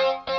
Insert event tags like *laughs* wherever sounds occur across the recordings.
thank you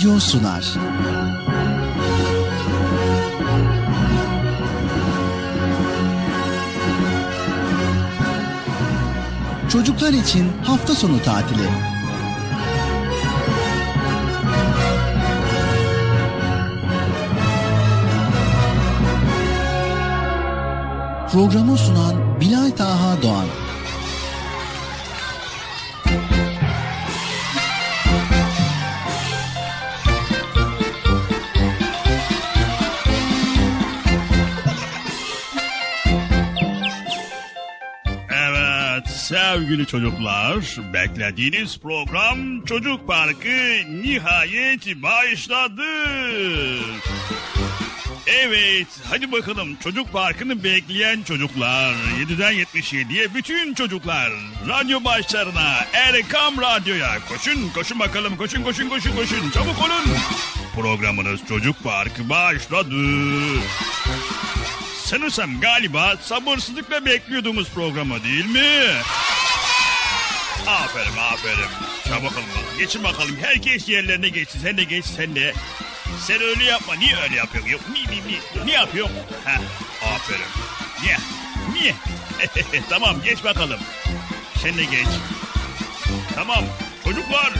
Radyo sunar. Çocuklar için hafta sonu tatili. Programı sunan sevgili çocuklar. Beklediğiniz program Çocuk Parkı nihayet başladı. Evet, hadi bakalım Çocuk Parkı'nı bekleyen çocuklar. 7'den 77'ye bütün çocuklar. Radyo başlarına, Erkam Radyo'ya. Koşun, koşun bakalım, koşun, koşun, koşun, koşun. Çabuk olun. Programınız Çocuk Parkı başladı. Sanırsam galiba sabırsızlıkla bekliyordunuz programı değil mi? Aferin aferin. Çabuk olun. Geçin bakalım. Herkes yerlerine geçsin. Sen de geç sen de. Sen öyle yapma. Niye öyle yapıyorsun? Yok mi mi mi. Ne yapıyorsun? Ha, aferin. Niye? Niye? *laughs* tamam geç bakalım. Sen de geç. Tamam. Çocuklar.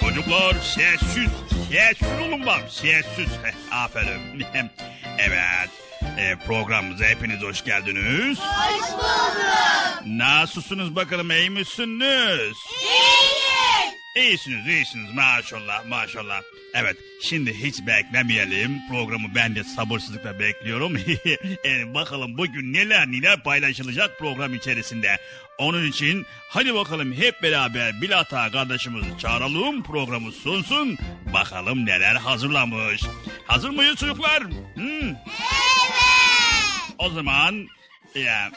Çocuklar sessiz. Sessiz olun bak. Sessiz. *laughs* aferin. *laughs* evet. E, programımıza hepiniz hoş geldiniz. Hoş bulduk. Nasılsınız bakalım iyi misiniz? İyiyiz. İyisiniz iyisiniz maşallah maşallah. Evet şimdi hiç beklemeyelim. Programı ben de sabırsızlıkla bekliyorum. *laughs* e, bakalım bugün neler neler paylaşılacak program içerisinde. Onun için hadi bakalım hep beraber Bilata kardeşimizi çağıralım programı sunsun. Bakalım neler hazırlamış. Hazır mıyız çocuklar? Hmm. Evet. O zaman ya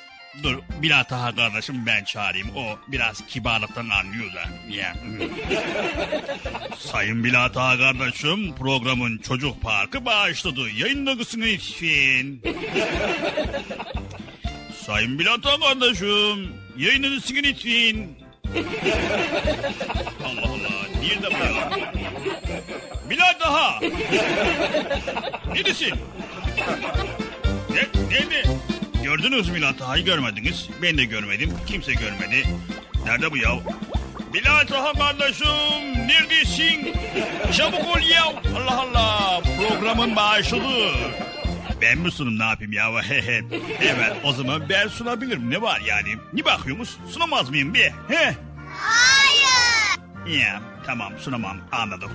dur Bilata kardeşim ben çağırayım. O biraz kibarlıktan anlıyor da. Ya. *laughs* Sayın Bilata kardeşim programın çocuk parkı başladı. Yayınlamasını *laughs* lütfen. Sayın Bilata kardeşim yayınlamasını lütfen. Allah Allah. Nerede bu ya? Bilal daha. Neredesin? Ne, nerede? Gördünüz mü Bilal Taha'yı görmediniz. Ben de görmedim. Kimse görmedi. Nerede bu ya? Bilal Taha kardeşim neredesin? Çabuk ol ya. Allah Allah. Programın başladı. Ben mi sunum ne yapayım ya? *laughs* evet o zaman ben sunabilirim. Ne var yani? Ne bakıyorsunuz? Sunamaz mıyım bir? He? Hayır. Ya tamam sunamam anladım.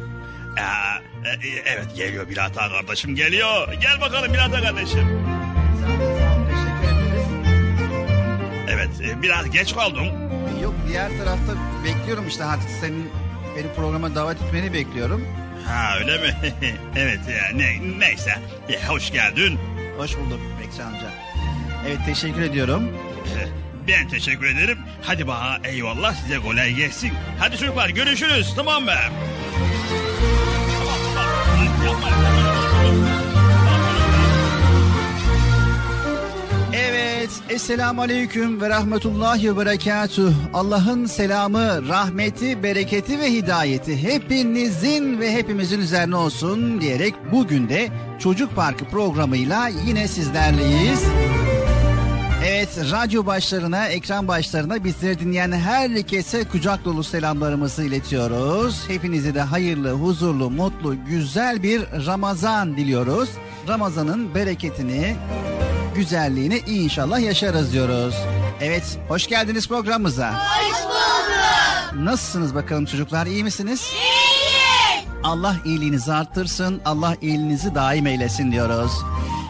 Aa, e, e, evet geliyor Bilata kardeşim geliyor. Gel bakalım Bilata kardeşim. Teşekkür ederiz. Evet e, biraz geç kaldım. Yok diğer tarafta bekliyorum işte artık senin beni programa davet etmeni bekliyorum. Ha öyle mi? *laughs* evet ya ne, neyse. E, hoş geldin. Hoş bulduk Bekçi amca. Evet teşekkür ediyorum. E, Ben teşekkür ederim. Hadi bana eyvallah size kolay gelsin. Hadi çocuklar görüşürüz tamam mı? Tamam, tamam. Yapma, yapma. Evet Esselamu Aleyküm ve Rahmetullahi ve Berekatuh. Allah'ın selamı, rahmeti, bereketi ve hidayeti hepinizin ve hepimizin üzerine olsun diyerek bugün de Çocuk Parkı programıyla yine sizlerleyiz. Evet, radyo başlarına, ekran başlarına bizleri dinleyen herkese kucak dolu selamlarımızı iletiyoruz. Hepinize de hayırlı, huzurlu, mutlu, güzel bir Ramazan diliyoruz. Ramazan'ın bereketini, güzelliğini inşallah yaşarız diyoruz. Evet, hoş geldiniz programımıza. Hoş bulduk. Nasılsınız bakalım çocuklar, iyi misiniz? İyi. Allah iyiliğinizi arttırsın, Allah iyiliğinizi daim eylesin diyoruz.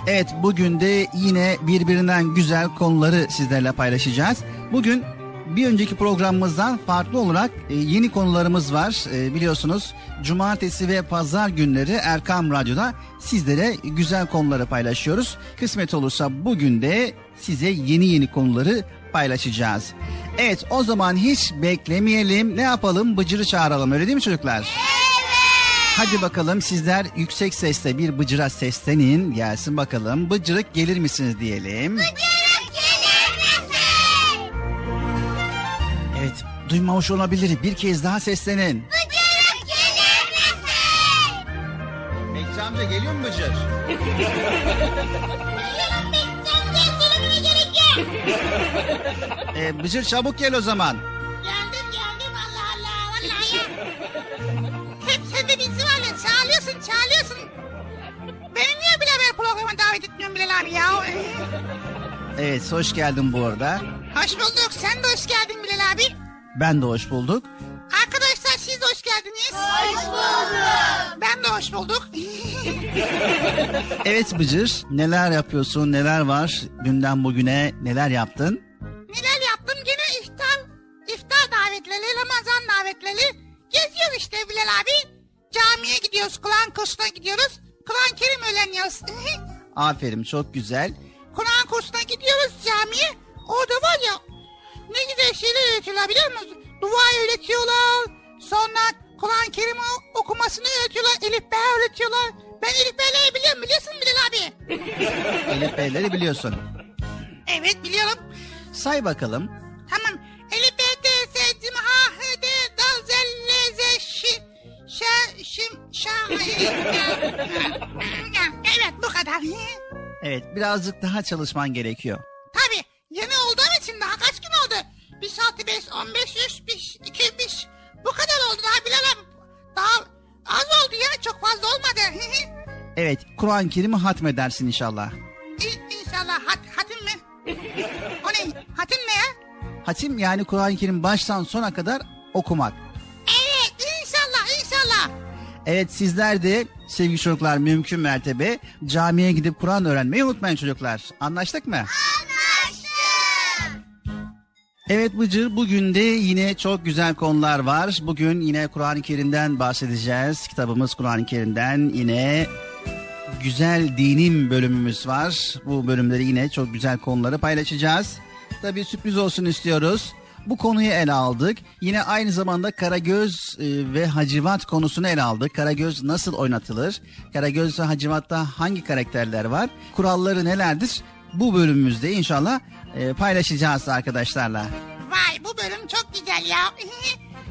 Evet bugün de yine birbirinden güzel konuları sizlerle paylaşacağız. Bugün bir önceki programımızdan farklı olarak e, yeni konularımız var. E, biliyorsunuz cumartesi ve pazar günleri Erkam Radyo'da sizlere güzel konuları paylaşıyoruz. Kısmet olursa bugün de size yeni yeni konuları paylaşacağız. Evet o zaman hiç beklemeyelim ne yapalım Bıcır'ı çağıralım öyle değil mi çocuklar? Hadi bakalım sizler yüksek sesle bir bıcıra seslenin. Gelsin bakalım. Bıcırık gelir misiniz diyelim. Gelir duymamış olabilir. Bir kez daha seslenin. Bıcırık gelir misin? Bekçi amca geliyor mu Bıcır? Ee, Bıcır çabuk gel o zaman. Geldim geldim Allah Allah vallahi. Hep sen de bizi var ya çağırıyorsun çağırıyorsun. Beni niye bile böyle programa davet etmiyorsun Bilal abi ya? Evet hoş geldin bu arada. Hoş bulduk. Sen de hoş geldin Bilal abi. Ben de hoş bulduk. Arkadaşlar siz de hoş geldiniz. Hoş bulduk. Ben de hoş bulduk. *laughs* Evet Bıcır neler yapıyorsun neler var dünden bugüne neler yaptın? Neler yaptım? Gene iftar, iftar davetleri, Ramazan davetleri. Geziyoruz işte Bilal abi. Camiye gidiyoruz, Kur'an kursuna gidiyoruz. Kur'an-ı Kerim öğreniyoruz. *laughs* Aferin çok güzel. Kur'an kursuna gidiyoruz camiye. Orada var ya ne güzel şeyler öğretiyorlar biliyor musunuz? Dua öğretiyorlar. Sonra Kur'an-ı Kerim okumasını öğretiyorlar. Elif Bey öğretiyorlar. Ben Elif Bey'leri biliyorum biliyorsun Bilal abi. *laughs* Elif Beyleri biliyorsun. Evet biliyorum. Say bakalım. Tamam. Elif B, D, S, C, M, H, H, D, D, Z, L, Z, Ş, Ş, Şim, Ş, Evet bu kadar. Evet birazcık daha çalışman gerekiyor. Tabii yeni olduğum için daha kaç gün oldu? Bir saati beş, on beş, yüz, beş, iki, beş. Bu kadar oldu daha abi. Daha az oldu ya çok fazla olmadı. *laughs* Evet Kur'an-ı Kerim'i hatmedersin inşallah. İ- İnşallah hat, hatim mi? O ne? Hatim ne ya? Hatim yani Kur'an-ı Kerim baştan sona kadar okumak. Evet. Evet sizler de sevgili çocuklar mümkün mertebe camiye gidip Kur'an öğrenmeyi unutmayın çocuklar. Anlaştık mı? Evet Bıcır bugün de yine çok güzel konular var. Bugün yine Kur'an-ı Kerim'den bahsedeceğiz. Kitabımız Kur'an-ı Kerim'den yine güzel dinim bölümümüz var. Bu bölümleri yine çok güzel konuları paylaşacağız. Tabii sürpriz olsun istiyoruz. Bu konuyu ele aldık. Yine aynı zamanda Karagöz e, ve Hacivat konusunu ele aldık. Karagöz nasıl oynatılır? Karagöz ve Hacivat'ta hangi karakterler var? Kuralları nelerdir? Bu bölümümüzde inşallah e, paylaşacağız arkadaşlarla. Vay bu bölüm çok güzel ya. *laughs*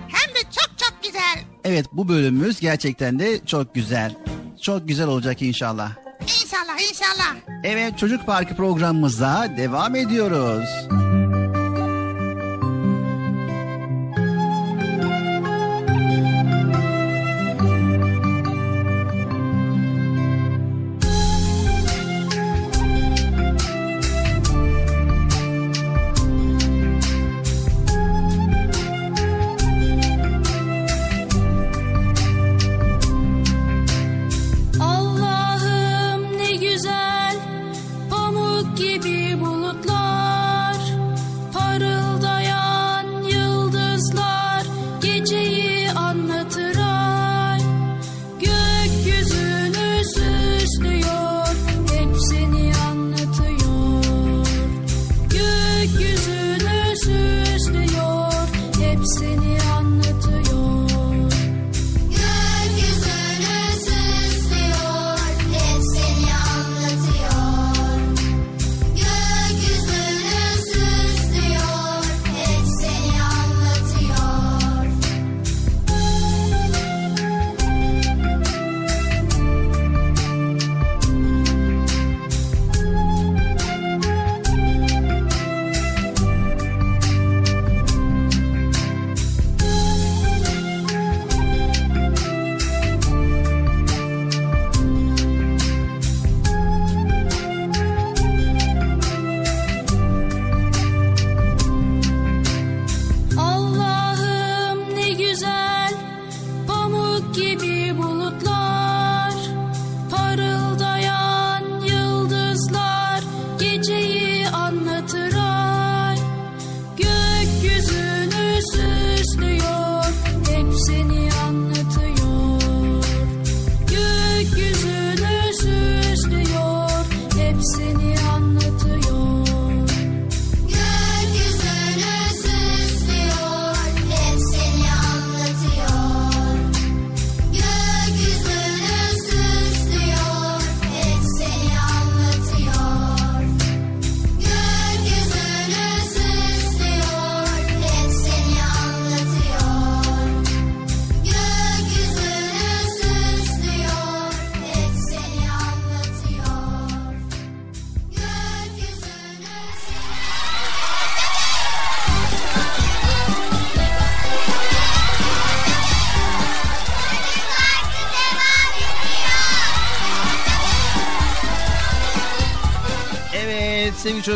Hem de çok çok güzel. Evet bu bölümümüz gerçekten de çok güzel. Çok güzel olacak inşallah. İnşallah inşallah. Evet Çocuk Parkı programımıza devam ediyoruz.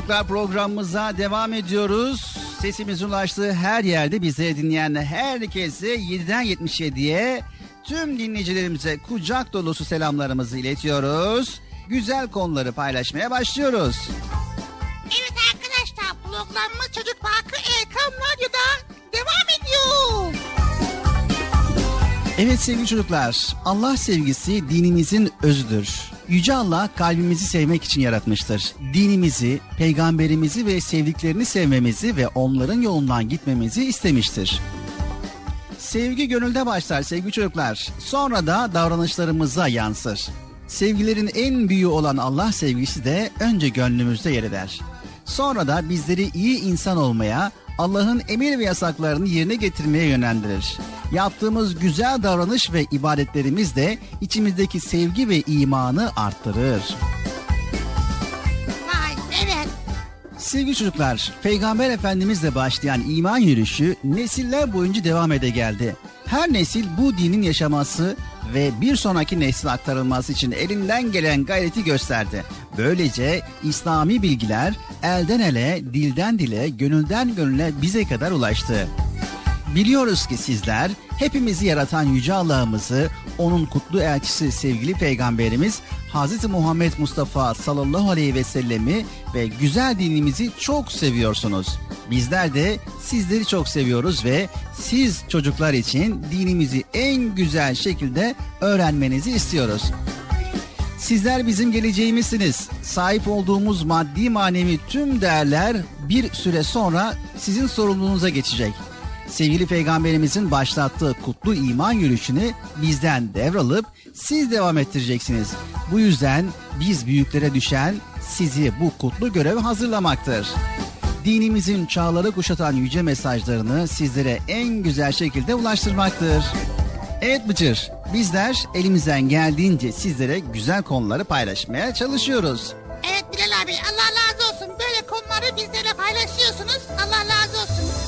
Çocuklar programımıza devam ediyoruz. Sesimizin ulaştığı her yerde bizi dinleyen herkese 7'den 77'ye tüm dinleyicilerimize kucak dolusu selamlarımızı iletiyoruz. Güzel konuları paylaşmaya başlıyoruz. Evet arkadaşlar programımız Çocuk Parkı Erkam Radyo'da devam ediyor. Evet sevgili çocuklar, Allah sevgisi dinimizin özüdür. Yüce Allah kalbimizi sevmek için yaratmıştır. Dinimizi, peygamberimizi ve sevdiklerini sevmemizi ve onların yolundan gitmemizi istemiştir. Sevgi gönülde başlar sevgili çocuklar. Sonra da davranışlarımıza yansır. Sevgilerin en büyüğü olan Allah sevgisi de önce gönlümüzde yer eder. Sonra da bizleri iyi insan olmaya, Allah'ın emir ve yasaklarını yerine getirmeye yönlendirir. Yaptığımız güzel davranış ve ibadetlerimiz de içimizdeki sevgi ve imanı arttırır. Vay evet. Sevgili çocuklar, Peygamber Efendimizle başlayan iman yürüyüşü nesiller boyunca devam ede geldi. Her nesil bu dinin yaşaması ve bir sonraki nesle aktarılması için elinden gelen gayreti gösterdi. Böylece İslami bilgiler elden ele, dilden dile, gönülden gönüle bize kadar ulaştı. Biliyoruz ki sizler hepimizi yaratan Yüce Allah'ımızı onun kutlu elçisi sevgili peygamberimiz Hz. Muhammed Mustafa sallallahu aleyhi ve sellemi ve güzel dinimizi çok seviyorsunuz. Bizler de sizleri çok seviyoruz ve siz çocuklar için dinimizi en güzel şekilde öğrenmenizi istiyoruz. Sizler bizim geleceğimizsiniz. Sahip olduğumuz maddi manevi tüm değerler bir süre sonra sizin sorumluluğunuza geçecek. Sevgili peygamberimizin başlattığı kutlu iman yürüyüşünü bizden devralıp siz devam ettireceksiniz. Bu yüzden biz büyüklere düşen sizi bu kutlu göreve hazırlamaktır. Dinimizin çağları kuşatan yüce mesajlarını sizlere en güzel şekilde ulaştırmaktır. Evet Bıcır, bizler elimizden geldiğince sizlere güzel konuları paylaşmaya çalışıyoruz. Evet Bilal abi Allah razı olsun. Böyle konuları bizlerle paylaşıyorsunuz. Allah razı olsun.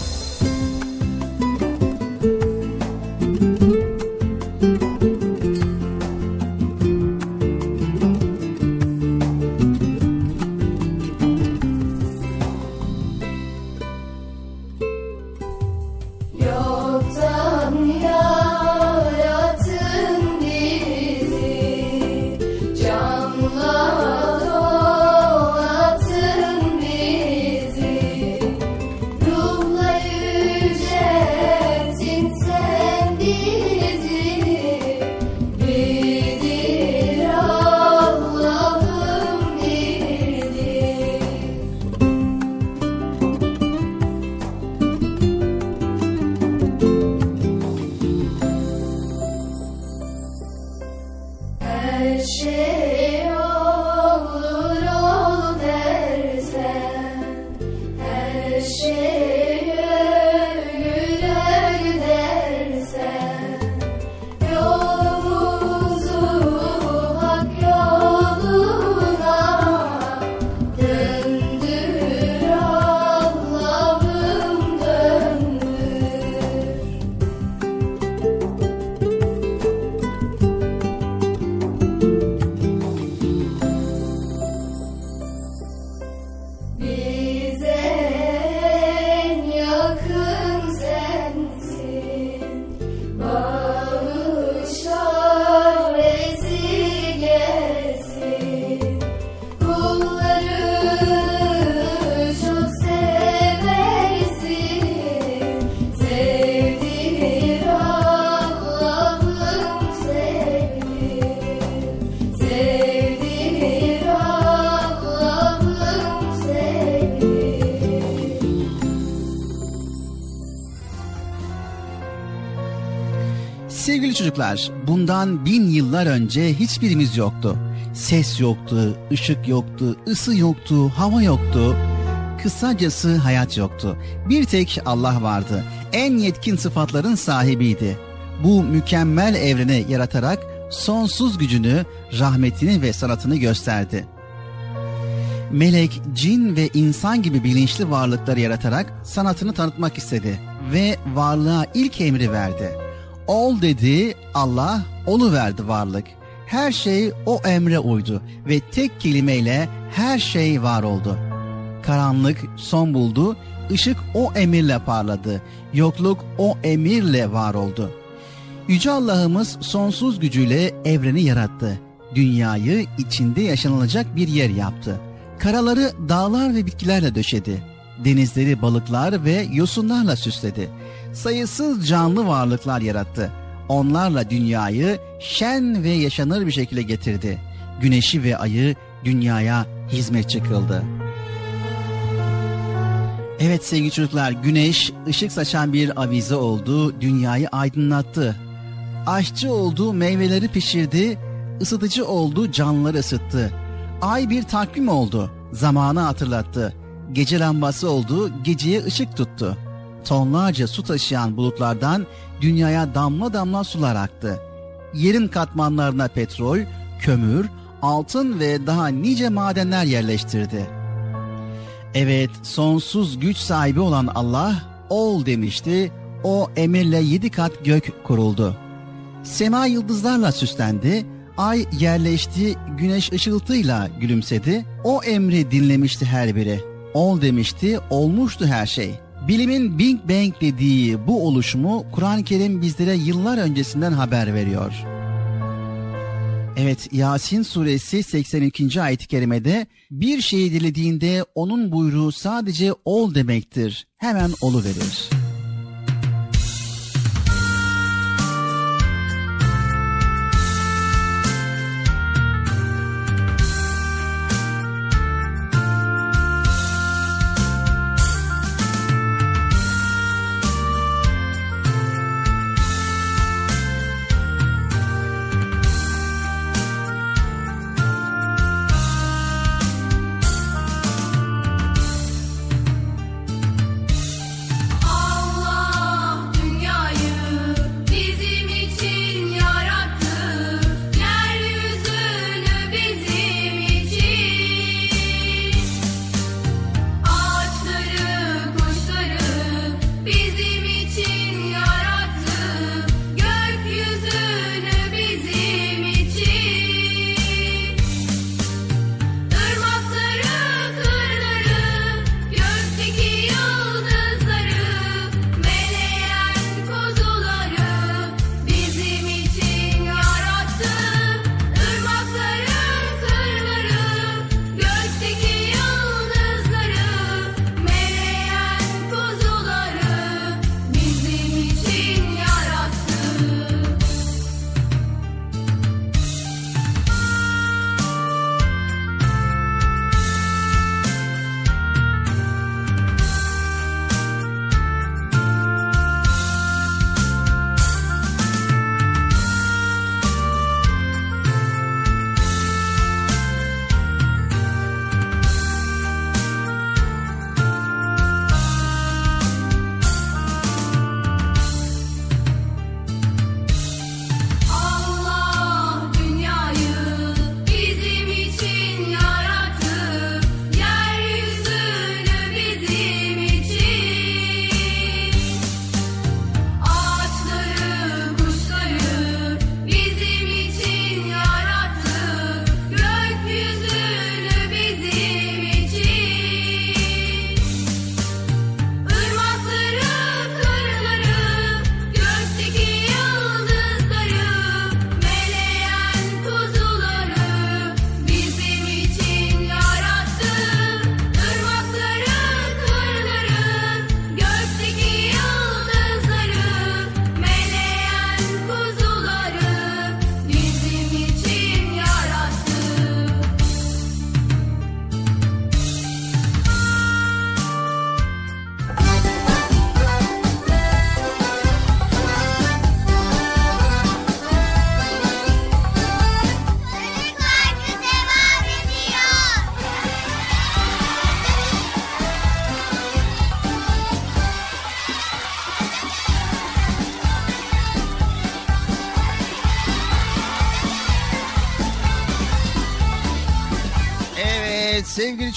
Çocuklar, bundan bin yıllar önce hiçbirimiz yoktu. Ses yoktu, ışık yoktu, ısı yoktu, hava yoktu. Kısacası hayat yoktu. Bir tek Allah vardı. En yetkin sıfatların sahibiydi. Bu mükemmel evreni yaratarak sonsuz gücünü, rahmetini ve sanatını gösterdi. Melek, cin ve insan gibi bilinçli varlıkları yaratarak sanatını tanıtmak istedi ve varlığa ilk emri verdi. Ol dedi Allah, olu verdi varlık. Her şey o emre uydu ve tek kelimeyle her şey var oldu. Karanlık son buldu, ışık o emirle parladı, yokluk o emirle var oldu. Yüce Allah'ımız sonsuz gücüyle evreni yarattı. Dünyayı içinde yaşanılacak bir yer yaptı. Karaları dağlar ve bitkilerle döşedi. Denizleri balıklar ve yosunlarla süsledi. Sayısız canlı varlıklar yarattı. Onlarla dünyayı şen ve yaşanır bir şekilde getirdi. Güneşi ve ayı dünyaya hizmetçi kıldı. Evet sevgili çocuklar, güneş ışık saçan bir avize oldu, dünyayı aydınlattı. Aşçı oldu, meyveleri pişirdi, ısıtıcı oldu, canlıları ısıttı. Ay bir takvim oldu, zamanı hatırlattı. Gece lambası oldu, geceye ışık tuttu. Tonlarca su taşıyan bulutlardan dünyaya damla damla sular aktı. Yerin katmanlarına petrol, kömür, altın ve daha nice madenler yerleştirdi. Evet, sonsuz güç sahibi olan Allah ol demişti. O emirle yedi kat gök kuruldu. Sema yıldızlarla süslendi. Ay yerleşti, güneş ışıltıyla gülümsedi. O emri dinlemişti her biri. Ol demişti, olmuştu her şey. Bilimin Big Bang dediği bu oluşumu Kur'an-ı Kerim bizlere yıllar öncesinden haber veriyor. Evet Yasin suresi 82. ayet-i kerimede bir şeyi dilediğinde onun buyruğu sadece ol demektir. Hemen olu verir.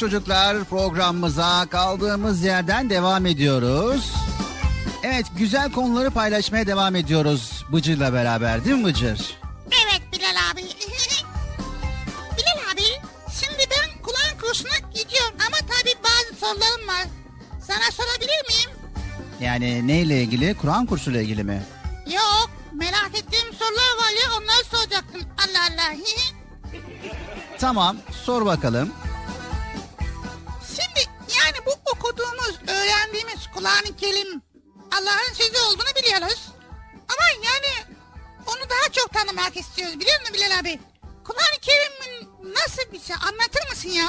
Çocuklar programımıza kaldığımız yerden devam ediyoruz. Evet güzel konuları paylaşmaya devam ediyoruz Bıcır'la beraber değil mi Bıcır? Evet Bilal abi. *laughs* Bilal abi şimdi ben Kur'an kursuna gidiyorum ama tabii bazı sorularım var. Sana sorabilir miyim? Yani neyle ilgili? Kur'an kursuyla ilgili mi? Yok merak ettiğim sorular var ya onları soracaktım. Allah Allah. *laughs* Tamam sor bakalım. Kur'an-ı Kerim Allah'ın sözü olduğunu biliyoruz. Ama yani onu daha çok tanımak istiyoruz biliyor musun Bilal abi? Kur'an-ı Kerim'in nasıl bir şey anlatır mısın ya?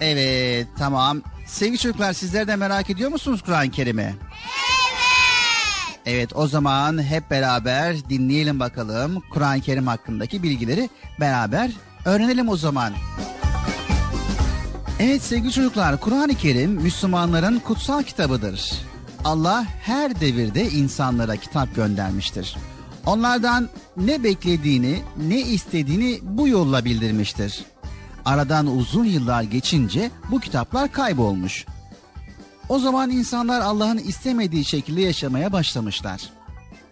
Evet tamam. Sevgili çocuklar sizler de merak ediyor musunuz Kur'an-ı Kerim'i? Evet. Evet o zaman hep beraber dinleyelim bakalım Kur'an-ı Kerim hakkındaki bilgileri beraber öğrenelim o zaman. Evet sevgili çocuklar Kur'an-ı Kerim Müslümanların kutsal kitabıdır. Allah her devirde insanlara kitap göndermiştir. Onlardan ne beklediğini, ne istediğini bu yolla bildirmiştir. Aradan uzun yıllar geçince bu kitaplar kaybolmuş. O zaman insanlar Allah'ın istemediği şekilde yaşamaya başlamışlar.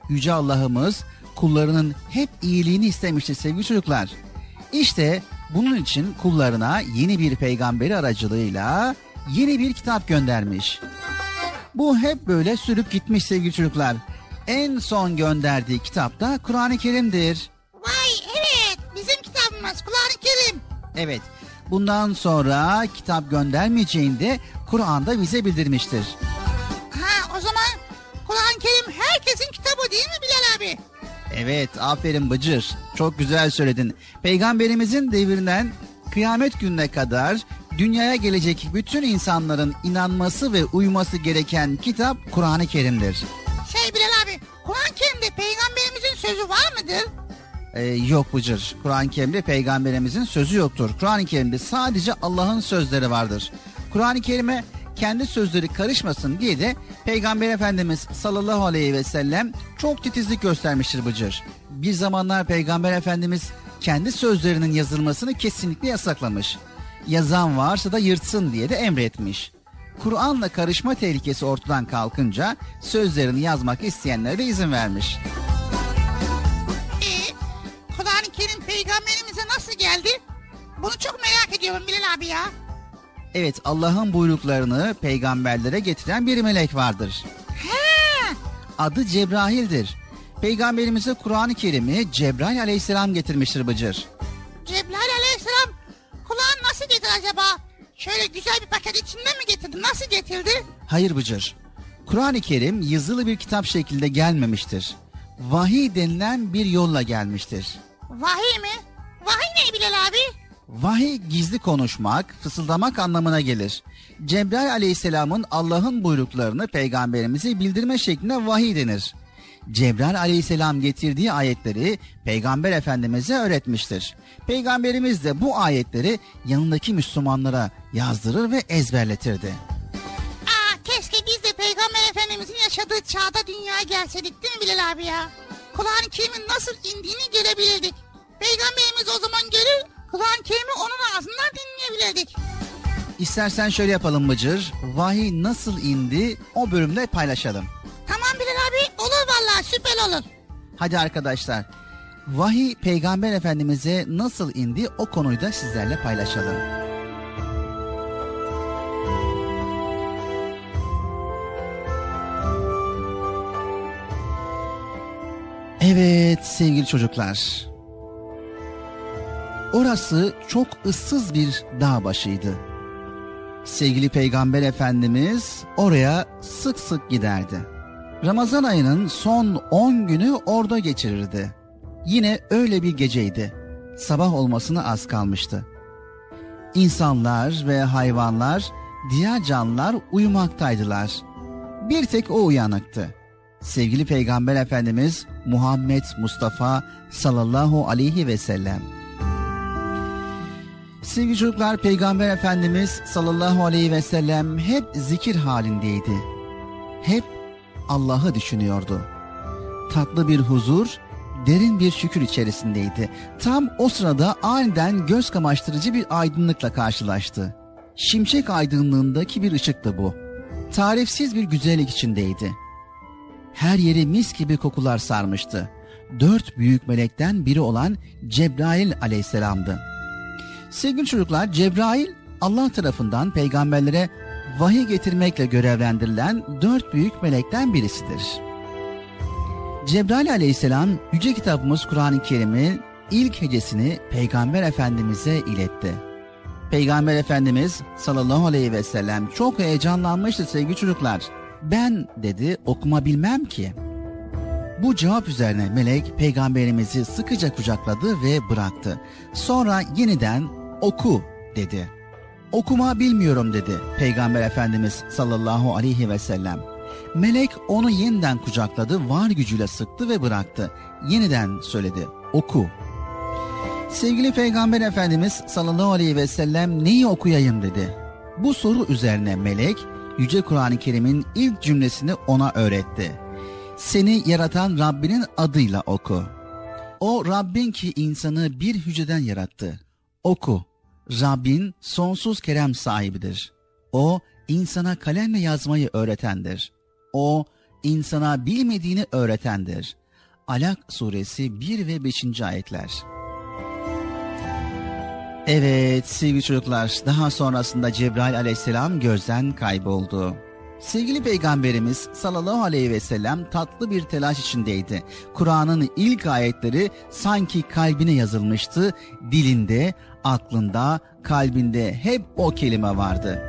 Yüce Allah'ımız kullarının hep iyiliğini istemiştir sevgili çocuklar. İşte bunun için kullarına yeni bir peygamberi aracılığıyla yeni bir kitap göndermiş. Bu hep böyle sürüp gitmiş sevgili çocuklar. En son gönderdiği kitap da Kur'an-ı Kerim'dir. Vay evet Evet. Bundan sonra kitap göndermeyeceğini de Kur'an'da bize bildirmiştir. Ha o zaman Kur'an-ı Kerim herkesin kitabı değil mi Bilal abi? Evet, aferin Bıcır. Çok güzel söyledin. Peygamberimizin devrinden kıyamet gününe kadar dünyaya gelecek bütün insanların inanması ve uyması gereken kitap Kur'an-ı Kerim'dir. Şey Bilal abi Kur'an-ı Kerim'de peygamberimizin sözü var mıdır? Ee, yok Bıcır. Kur'an-ı Kerim'de peygamberimizin sözü yoktur. Kur'an-ı Kerim'de sadece Allah'ın sözleri vardır. Kur'an-ı Kerim'e kendi sözleri karışmasın diye de Peygamber Efendimiz sallallahu aleyhi ve sellem çok titizlik göstermiştir Bıcır. Bir zamanlar Peygamber Efendimiz kendi sözlerinin yazılmasını kesinlikle yasaklamış. Yazan varsa da yırtsın diye de emretmiş. Kur'an'la karışma tehlikesi ortadan kalkınca sözlerini yazmak isteyenlere de izin vermiş. Ee, Kur'an-ı Kerim peygamberimize nasıl geldi? Bunu çok merak ediyorum Bilal abi ya. Evet Allah'ın buyruklarını peygamberlere getiren bir melek vardır. He, Adı Cebrail'dir. Peygamberimize Kur'an-ı Kerim'i Cebrail aleyhisselam getirmiştir Bıcır. Cebrail aleyhisselam Kur'an nasıl getirdi acaba? Şöyle güzel bir paket içinde mi getirdi? Nasıl getirdi? Hayır Bıcır. Kur'an-ı Kerim yazılı bir kitap şeklinde gelmemiştir. Vahiy denilen bir yolla gelmiştir. Vahiy mi? Vahiy ne Bilal abi? Vahiy gizli konuşmak, fısıldamak anlamına gelir. Cebrail aleyhisselamın Allah'ın buyruklarını peygamberimize bildirme şeklinde vahiy denir. Cebrail aleyhisselam getirdiği ayetleri peygamber efendimize öğretmiştir. Peygamberimiz de bu ayetleri yanındaki Müslümanlara yazdırır ve ezberletirdi. Aa keşke biz de peygamber efendimizin yaşadığı çağda dünyaya gelseydik değil mi Bilal abi ya? Kur'an-ı Kerim'in nasıl indiğini görebilirdik. Peygamberimiz o zaman görür, Kur'an-ı Kerim'i onun ağzından dinleyebilirdik. İstersen şöyle yapalım Bıcır, vahiy nasıl indi o bölümde paylaşalım. Tamam Bilal abi olur vallahi süper olur. Hadi arkadaşlar, vahiy peygamber efendimize nasıl indi o konuyu da sizlerle paylaşalım. Evet sevgili çocuklar. Orası çok ıssız bir dağ başıydı. Sevgili Peygamber Efendimiz oraya sık sık giderdi. Ramazan ayının son 10 günü orada geçirirdi. Yine öyle bir geceydi. Sabah olmasına az kalmıştı. İnsanlar ve hayvanlar, diğer canlılar uyumaktaydılar. Bir tek o uyanıktı. Sevgili Peygamber Efendimiz Muhammed Mustafa sallallahu aleyhi ve sellem. Sevgili çocuklar Peygamber Efendimiz sallallahu aleyhi ve sellem hep zikir halindeydi. Hep Allah'ı düşünüyordu. Tatlı bir huzur, derin bir şükür içerisindeydi. Tam o sırada aniden göz kamaştırıcı bir aydınlıkla karşılaştı. Şimşek aydınlığındaki bir ışıktı bu. Tarifsiz bir güzellik içindeydi. Her yeri mis gibi kokular sarmıştı. Dört büyük melekten biri olan Cebrail aleyhisselamdı. Sevgili çocuklar, Cebrail Allah tarafından peygamberlere vahiy getirmekle görevlendirilen dört büyük melekten birisidir. Cebrail aleyhisselam yüce kitabımız Kur'an-ı Kerim'in ilk hecesini Peygamber Efendimiz'e iletti. Peygamber Efendimiz sallallahu aleyhi ve sellem çok heyecanlanmıştı sevgili çocuklar. Ben dedi okuma bilmem ki. Bu cevap üzerine melek peygamberimizi sıkıca kucakladı ve bıraktı. Sonra yeniden oku dedi. Okuma bilmiyorum dedi Peygamber Efendimiz sallallahu aleyhi ve sellem. Melek onu yeniden kucakladı, var gücüyle sıktı ve bıraktı. Yeniden söyledi, oku. Sevgili Peygamber Efendimiz sallallahu aleyhi ve sellem neyi okuyayım dedi. Bu soru üzerine melek Yüce Kur'an-ı Kerim'in ilk cümlesini ona öğretti. Seni yaratan Rabbinin adıyla oku. O Rabbin ki insanı bir hücreden yarattı. Oku. Rabbin sonsuz kerem sahibidir. O insana kalemle yazmayı öğretendir. O insana bilmediğini öğretendir. Alak suresi 1 ve 5. ayetler. Evet sevgili çocuklar daha sonrasında Cebrail aleyhisselam gözden kayboldu. Sevgili peygamberimiz sallallahu aleyhi ve sellem tatlı bir telaş içindeydi. Kur'an'ın ilk ayetleri sanki kalbine yazılmıştı, dilinde aklında, kalbinde hep o kelime vardı.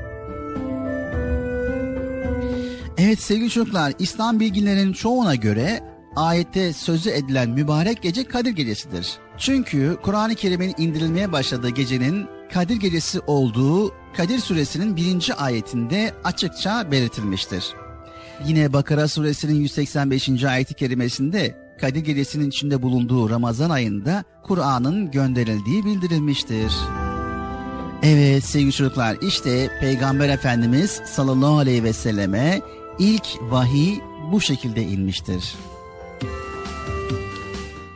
Evet sevgili çocuklar, İslam bilginlerin çoğuna göre ayette sözü edilen mübarek gece Kadir Gecesi'dir. Çünkü Kur'an-ı Kerim'in indirilmeye başladığı gecenin Kadir Gecesi olduğu Kadir Suresinin birinci ayetinde açıkça belirtilmiştir. Yine Bakara Suresinin 185. ayeti kerimesinde Kadir Gecesi'nin içinde bulunduğu Ramazan ayında Kur'an'ın gönderildiği bildirilmiştir. Evet sevgili çocuklar işte Peygamber Efendimiz sallallahu aleyhi ve selleme ilk vahiy bu şekilde inmiştir.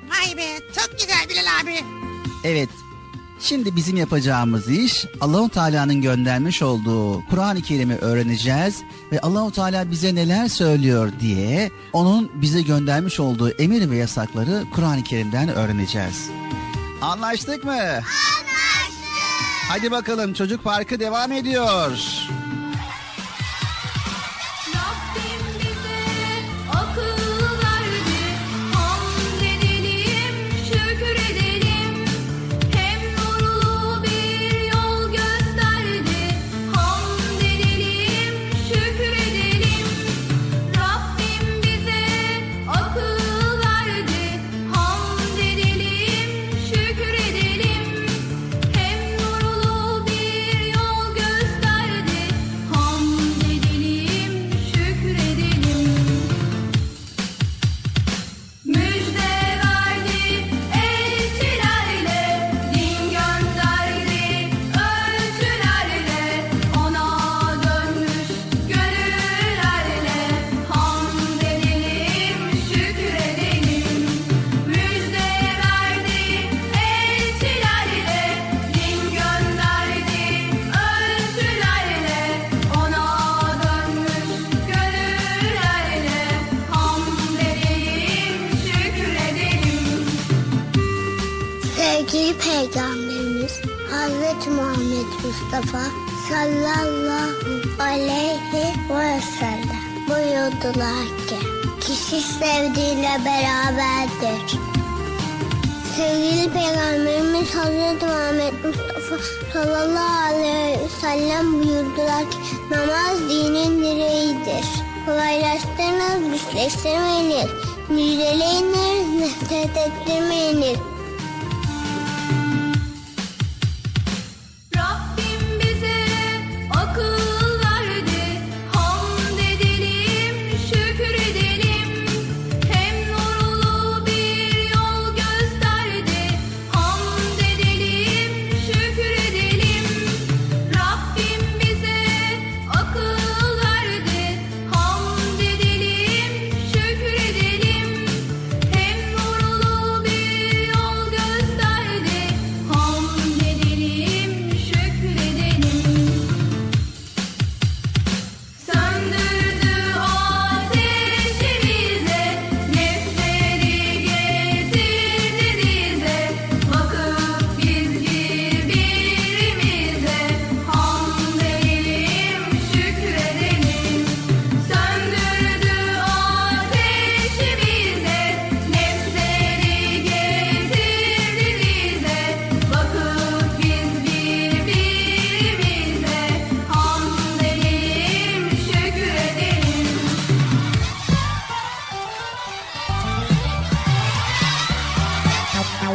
Vay be çok güzel Bilal abi. Evet. Şimdi bizim yapacağımız iş Allahu Teala'nın göndermiş olduğu Kur'an-ı Kerim'i öğreneceğiz ve Allahu Teala bize neler söylüyor diye onun bize göndermiş olduğu emir ve yasakları Kur'an-ı Kerim'den öğreneceğiz. Anlaştık mı? Anlaştık. Hadi bakalım çocuk parkı devam ediyor.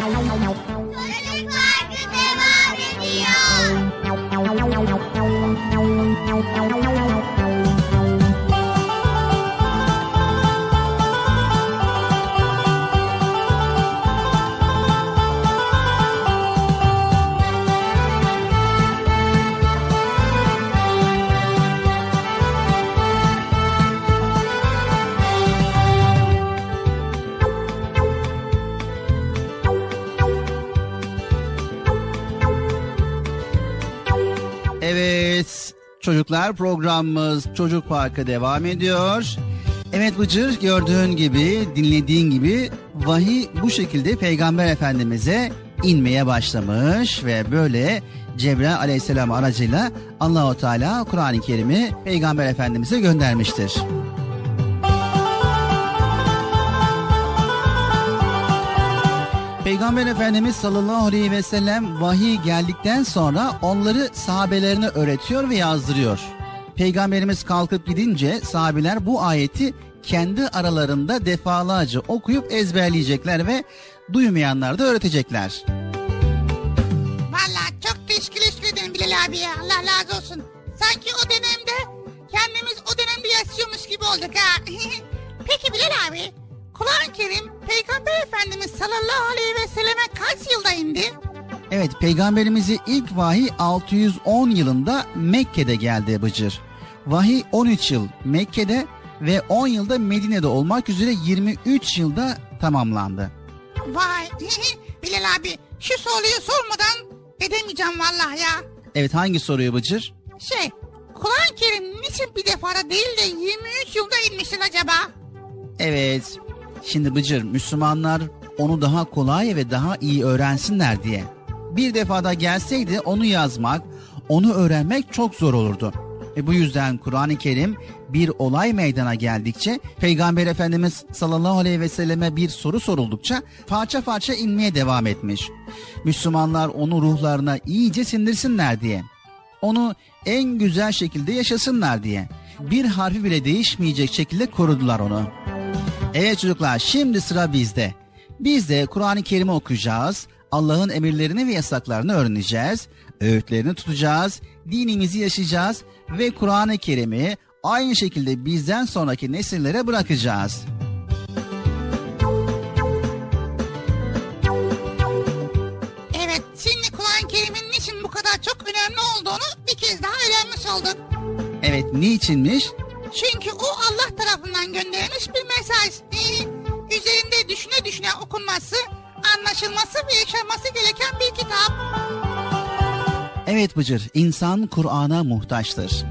Çocuk Parkı devam çocuklar programımız Çocuk Parkı devam ediyor. Evet Bıcır gördüğün gibi dinlediğin gibi vahiy bu şekilde Peygamber Efendimiz'e inmeye başlamış ve böyle Cebrail aleyhisselam aracıyla Allahu Teala Kur'an-ı Kerim'i Peygamber Efendimiz'e göndermiştir. Peygamber Efendimiz sallallahu aleyhi ve sellem vahiy geldikten sonra onları sahabelerine öğretiyor ve yazdırıyor. Peygamberimiz kalkıp gidince sahabeler bu ayeti kendi aralarında defalarca okuyup ezberleyecekler ve duymayanlar da öğretecekler. Valla çok teşekkür ederim Bilal abi ya. Allah razı olsun. Sanki o dönemde kendimiz o dönemde yaşıyormuş gibi olduk ha. *laughs* Peki Bilal abi, Kur'an-ı Kerim Peygamber Efendimiz sallallahu aleyhi ve selleme kaç yılda indi? Evet peygamberimizi ilk vahiy 610 yılında Mekke'de geldi Bıcır. Vahiy 13 yıl Mekke'de ve 10 yılda Medine'de olmak üzere 23 yılda tamamlandı. Vay *laughs* Bilal abi şu soruyu sormadan edemeyeceğim vallahi ya. Evet hangi soruyu Bıcır? Şey Kur'an-ı Kerim niçin bir defada değil de 23 yılda inmiştir acaba? Evet. Şimdi Bıcır Müslümanlar onu daha kolay ve daha iyi öğrensinler diye. Bir defada gelseydi onu yazmak, onu öğrenmek çok zor olurdu. Ve bu yüzden Kur'an-ı Kerim bir olay meydana geldikçe Peygamber Efendimiz sallallahu aleyhi ve selleme bir soru soruldukça parça parça inmeye devam etmiş. Müslümanlar onu ruhlarına iyice sindirsinler diye. Onu en güzel şekilde yaşasınlar diye. Bir harfi bile değişmeyecek şekilde korudular onu. Evet çocuklar şimdi sıra bizde. Biz de Kur'an-ı Kerim'i okuyacağız. Allah'ın emirlerini ve yasaklarını öğreneceğiz. Öğütlerini tutacağız. Dinimizi yaşayacağız. Ve Kur'an-ı Kerim'i aynı şekilde bizden sonraki nesillere bırakacağız. Evet şimdi Kur'an-ı Kerim'in niçin bu kadar çok önemli olduğunu bir kez daha öğrenmiş olduk. Evet niçinmiş? Çünkü o Allah tarafından gönderilmiş bir mesaj. Ee, üzerinde düşüne düşüne okunması, anlaşılması ve yaşanması gereken bir kitap. Evet Bıcır, insan Kur'an'a muhtaçtır.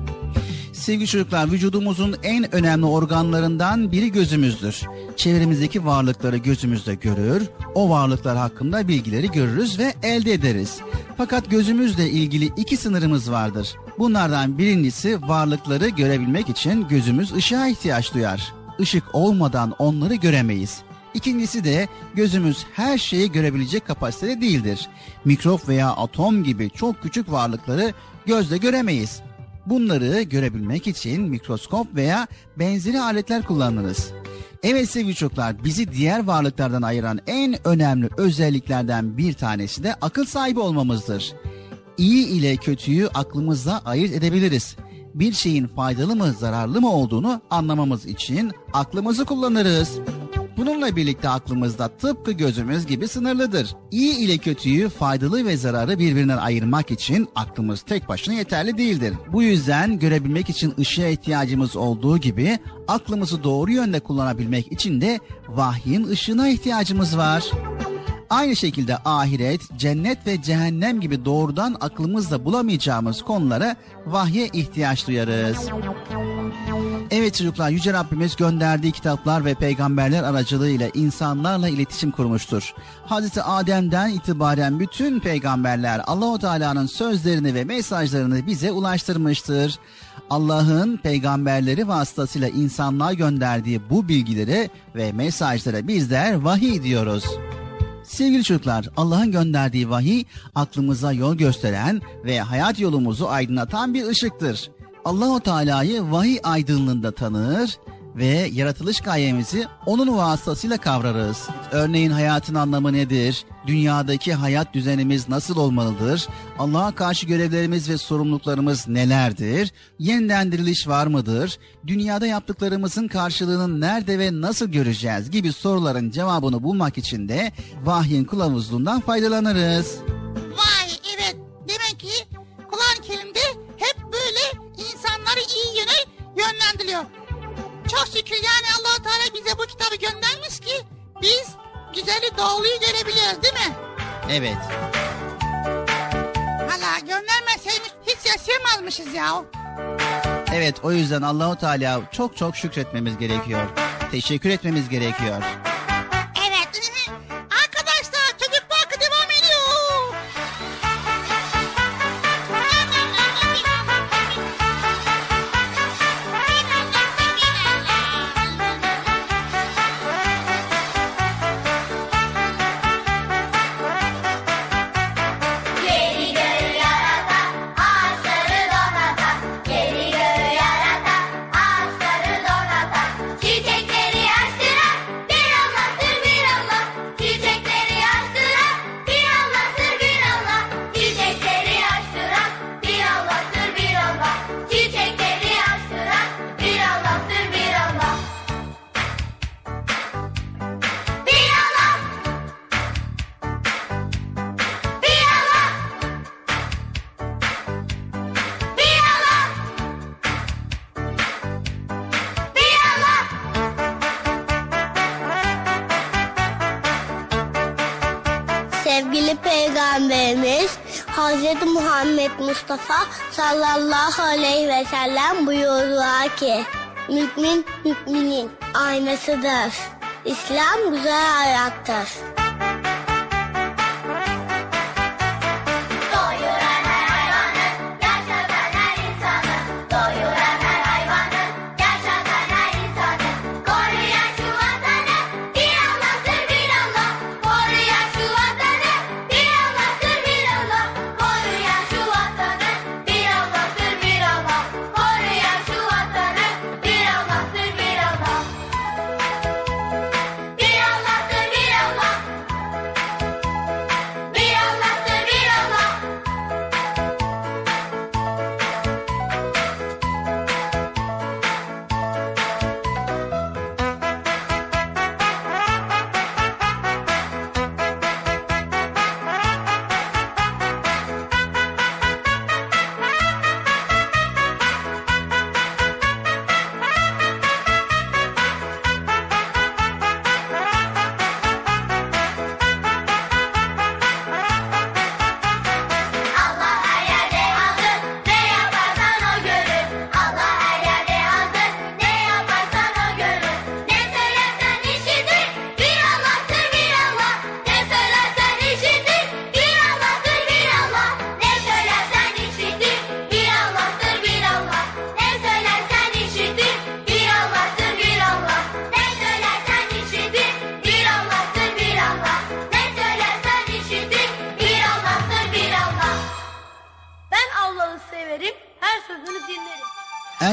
Sevgili çocuklar, vücudumuzun en önemli organlarından biri gözümüzdür. Çevremizdeki varlıkları gözümüzde görür, o varlıklar hakkında bilgileri görürüz ve elde ederiz. Fakat gözümüzle ilgili iki sınırımız vardır. Bunlardan birincisi varlıkları görebilmek için gözümüz ışığa ihtiyaç duyar. Işık olmadan onları göremeyiz. İkincisi de gözümüz her şeyi görebilecek kapasitede değildir. Mikrop veya atom gibi çok küçük varlıkları gözle göremeyiz. Bunları görebilmek için mikroskop veya benzeri aletler kullanırız. Evet sevgili çocuklar bizi diğer varlıklardan ayıran en önemli özelliklerden bir tanesi de akıl sahibi olmamızdır. İyi ile kötüyü aklımızla ayırt edebiliriz. Bir şeyin faydalı mı zararlı mı olduğunu anlamamız için aklımızı kullanırız. Bununla birlikte aklımızda tıpkı gözümüz gibi sınırlıdır. İyi ile kötüyü, faydalı ve zararı birbirinden ayırmak için aklımız tek başına yeterli değildir. Bu yüzden görebilmek için ışığa ihtiyacımız olduğu gibi aklımızı doğru yönde kullanabilmek için de vahyin ışığına ihtiyacımız var. Aynı şekilde ahiret, cennet ve cehennem gibi doğrudan aklımızla bulamayacağımız konulara vahye ihtiyaç duyarız. Evet çocuklar Yüce Rabbimiz gönderdiği kitaplar ve peygamberler aracılığıyla insanlarla iletişim kurmuştur. Hazreti Adem'den itibaren bütün peygamberler Allahu Teala'nın sözlerini ve mesajlarını bize ulaştırmıştır. Allah'ın peygamberleri vasıtasıyla insanlığa gönderdiği bu bilgileri ve mesajlara bizler vahiy diyoruz. Sevgili çocuklar, Allah'ın gönderdiği vahiy aklımıza yol gösteren ve hayat yolumuzu aydınlatan bir ışıktır. Allahu Teala'yı vahiy aydınlığında tanır ve yaratılış gayemizi onun vasıtasıyla kavrarız. Örneğin hayatın anlamı nedir? Dünyadaki hayat düzenimiz nasıl olmalıdır? Allah'a karşı görevlerimiz ve sorumluluklarımız nelerdir? Yeniden diriliş var mıdır? Dünyada yaptıklarımızın karşılığını nerede ve nasıl göreceğiz gibi soruların cevabını bulmak için de vahyin kılavuzluğundan faydalanırız. Vay evet demek ki Kur'an-ı Kerim'de hep böyle insanları iyi yöne yönlendiriyor. Çok şükür yani allah Teala bize bu kitabı göndermiş ki biz güzeli doğruyu görebiliyoruz değil mi? Evet. Valla göndermeseymiş hiç yaşayamazmışız ya. Evet o yüzden Allahu Teala çok çok şükretmemiz gerekiyor. Teşekkür etmemiz gerekiyor. Sallallahu aleyhi ve sellem buyurdular ki Mümin müminin aynasıdır. İslam güzel ayaktır.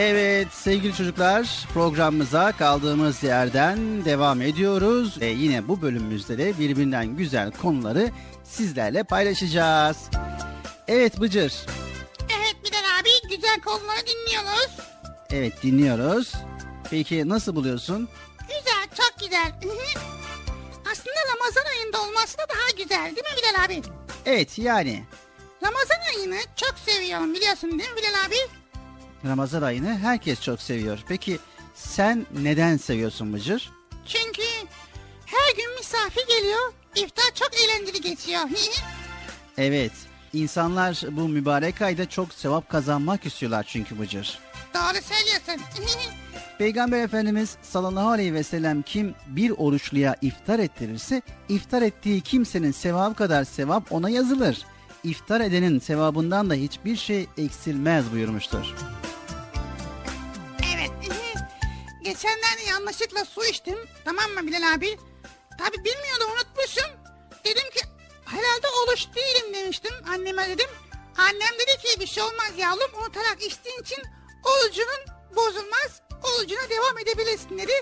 Evet sevgili çocuklar programımıza kaldığımız yerden devam ediyoruz. Ve yine bu bölümümüzde de birbirinden güzel konuları sizlerle paylaşacağız. Evet Bıcır. Evet Bilal abi güzel konuları dinliyoruz. Evet dinliyoruz. Peki nasıl buluyorsun? Güzel çok güzel. Aslında Ramazan ayında olması da daha güzel değil mi Bilal abi? Evet yani Ramazan ayını çok seviyorum biliyorsun değil mi Bilal abi? Ramazan ayını herkes çok seviyor. Peki sen neden seviyorsun Bıcır? Çünkü her gün misafir geliyor. İftar çok eğlenceli geçiyor. *laughs* Evet insanlar bu mübarek ayda çok sevap kazanmak istiyorlar çünkü Bıcır. Doğru söylüyorsun. *laughs* Peygamber Efendimiz sallallahu aleyhi ve sellem kim bir oruçluya iftar ettirirse iftar ettiği kimsenin sevabı kadar sevap ona yazılır. İftar edenin sevabından da hiçbir şey eksilmez buyurmuştur. Geçenlerde yanlışlıkla su içtim. Tamam mı Bilal abi? Tabi bilmiyordum unutmuşum. Dedim ki herhalde oruç değilim demiştim. Anneme dedim. Annem dedi ki bir şey olmaz yavrum unutarak içtiğin için orucunun bozulmaz. Orucuna devam edebilirsin dedi.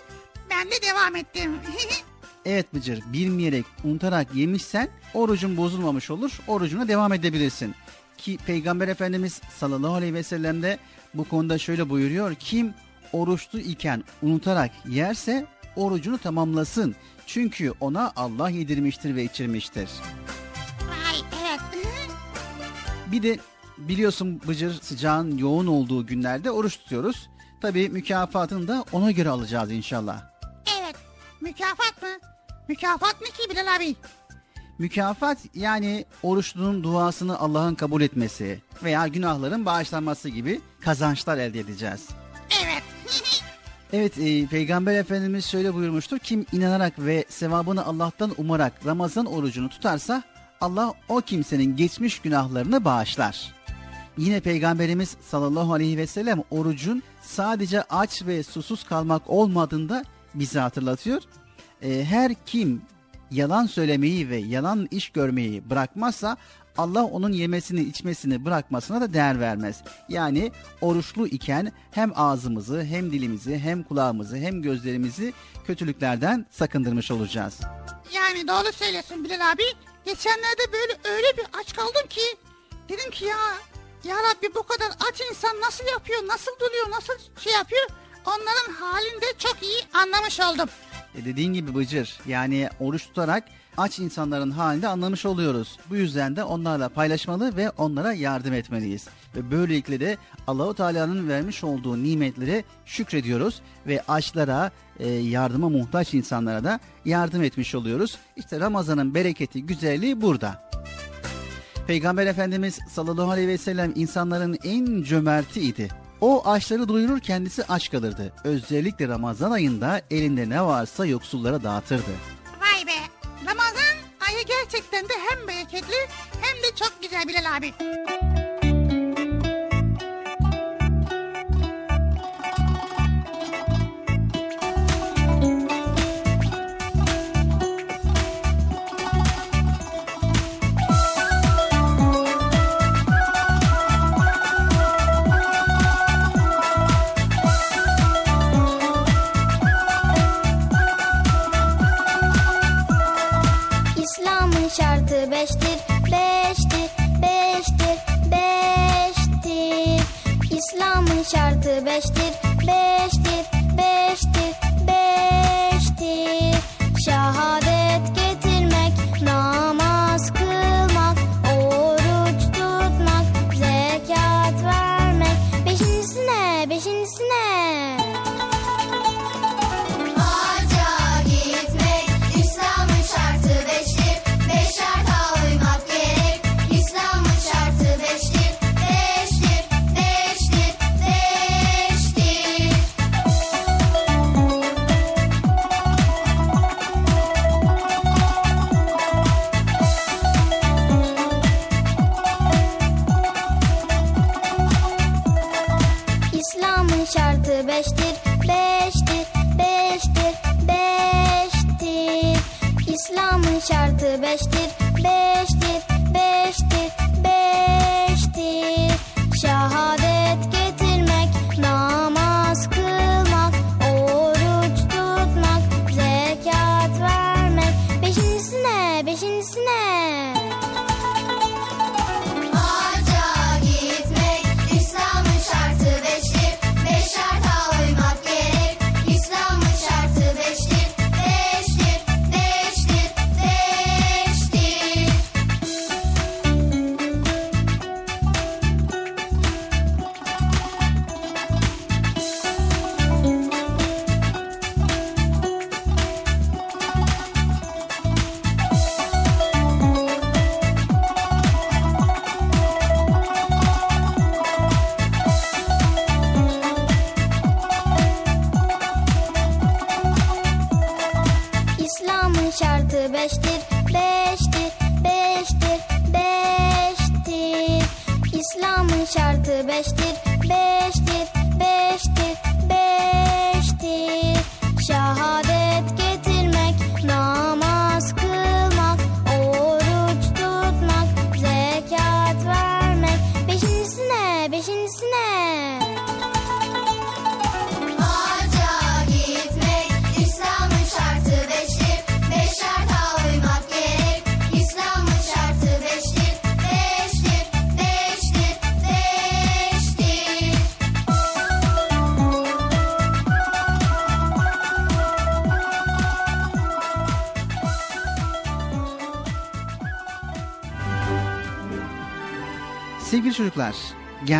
Ben de devam ettim. *laughs* Evet Bıcır bilmeyerek unutarak yemişsen orucun bozulmamış olur orucuna devam edebilirsin. Ki Peygamber Efendimiz sallallahu aleyhi ve sellem de bu konuda şöyle buyuruyor. Kim oruçlu iken unutarak yerse orucunu tamamlasın. Çünkü ona Allah yedirmiştir ve içirmiştir. Vay evet. Bir de biliyorsun Bıcır sıcağın yoğun olduğu günlerde oruç tutuyoruz. Tabii mükafatını da ona göre alacağız inşallah. evet. Mükafat mı? Mükafat ne ki Bilal abi? Mükafat yani oruçlunun duasını Allah'ın kabul etmesi veya günahların bağışlanması gibi kazançlar elde edeceğiz. Evet. E, Peygamber Efendimiz şöyle buyurmuştur. Kim inanarak ve sevabını Allah'tan umarak Ramazan orucunu tutarsa Allah o kimsenin geçmiş günahlarını bağışlar. Yine Peygamberimiz sallallahu aleyhi ve sellem orucun sadece aç ve susuz kalmak olmadığında bize hatırlatıyor. E, her kim yalan söylemeyi ve yalan iş görmeyi bırakmazsa Allah onun yemesini içmesini bırakmasına da değer vermez. Yani oruçlu iken hem ağzımızı hem dilimizi hem kulağımızı hem gözlerimizi kötülüklerden sakındırmış olacağız. Yani doğru söylüyorsun Bilal abi. Geçenlerde böyle öyle bir aç kaldım ki dedim ki ya ya Rabbi bu kadar aç insan nasıl yapıyor, nasıl duruyor, nasıl şey yapıyor? Onların halinde çok iyi anlamış oldum. E dediğin gibi Bıcır yani oruç tutarak aç insanların halinde anlamış oluyoruz. Bu yüzden de onlarla paylaşmalı ve onlara yardım etmeliyiz. Ve böylelikle de Allahu Teala'nın vermiş olduğu nimetlere şükrediyoruz ve açlara, e, yardıma muhtaç insanlara da yardım etmiş oluyoruz. İşte Ramazan'ın bereketi, güzelliği burada. Peygamber Efendimiz sallallahu aleyhi ve sellem insanların en cömerti idi. O açları doyurur kendisi aç kalırdı. Özellikle Ramazan ayında elinde ne varsa yoksullara dağıtırdı. Vay be gerçekten de hem bereketli hem de çok güzel Bilal abi. Beştir, beştir, beştir, beştir. İslam'ın şartı beştir, beştir, beştir.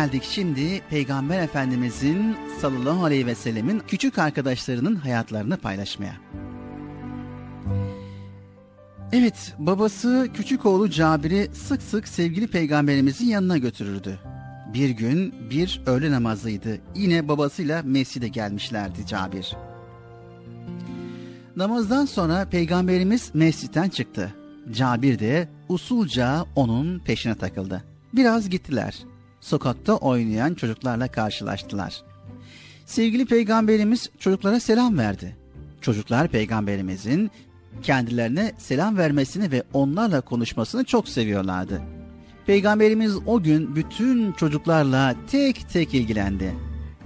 Geldik şimdi Peygamber Efendimizin sallallahu aleyhi ve sellemin küçük arkadaşlarının hayatlarını paylaşmaya. Evet, babası küçük oğlu Cabir'i sık sık sevgili peygamberimizin yanına götürürdü. Bir gün bir öğle namazıydı. Yine babasıyla mescide gelmişlerdi Cabir. Namazdan sonra peygamberimiz mescitten çıktı. Cabir de usulca onun peşine takıldı. Biraz gittiler. Sokakta oynayan çocuklarla karşılaştılar. Sevgili peygamberimiz çocuklara selam verdi. Çocuklar peygamberimizin kendilerine selam vermesini ve onlarla konuşmasını çok seviyorlardı. Peygamberimiz o gün bütün çocuklarla tek tek ilgilendi.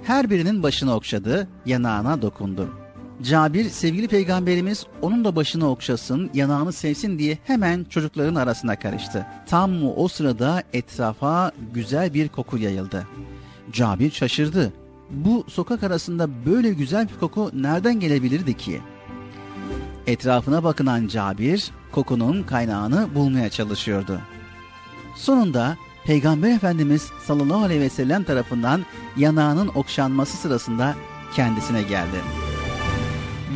Her birinin başını okşadı, yanağına dokundu. Cabir sevgili peygamberimiz onun da başını okşasın, yanağını sevsin diye hemen çocukların arasına karıştı. Tam o sırada etrafa güzel bir koku yayıldı. Cabir şaşırdı. Bu sokak arasında böyle güzel bir koku nereden gelebilirdi ki? Etrafına bakınan Cabir kokunun kaynağını bulmaya çalışıyordu. Sonunda Peygamber Efendimiz sallallahu aleyhi ve sellem tarafından yanağının okşanması sırasında kendisine geldi.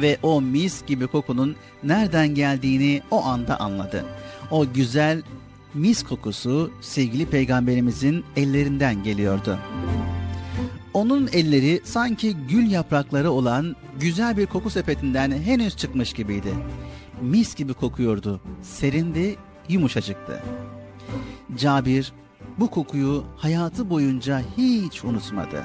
Ve o mis gibi kokunun nereden geldiğini o anda anladı. O güzel mis kokusu sevgili peygamberimizin ellerinden geliyordu. Onun elleri sanki gül yaprakları olan güzel bir koku sepetinden henüz çıkmış gibiydi. Mis gibi kokuyordu, serindi, yumuşacıktı. Cabir bu kokuyu hayatı boyunca hiç unutmadı.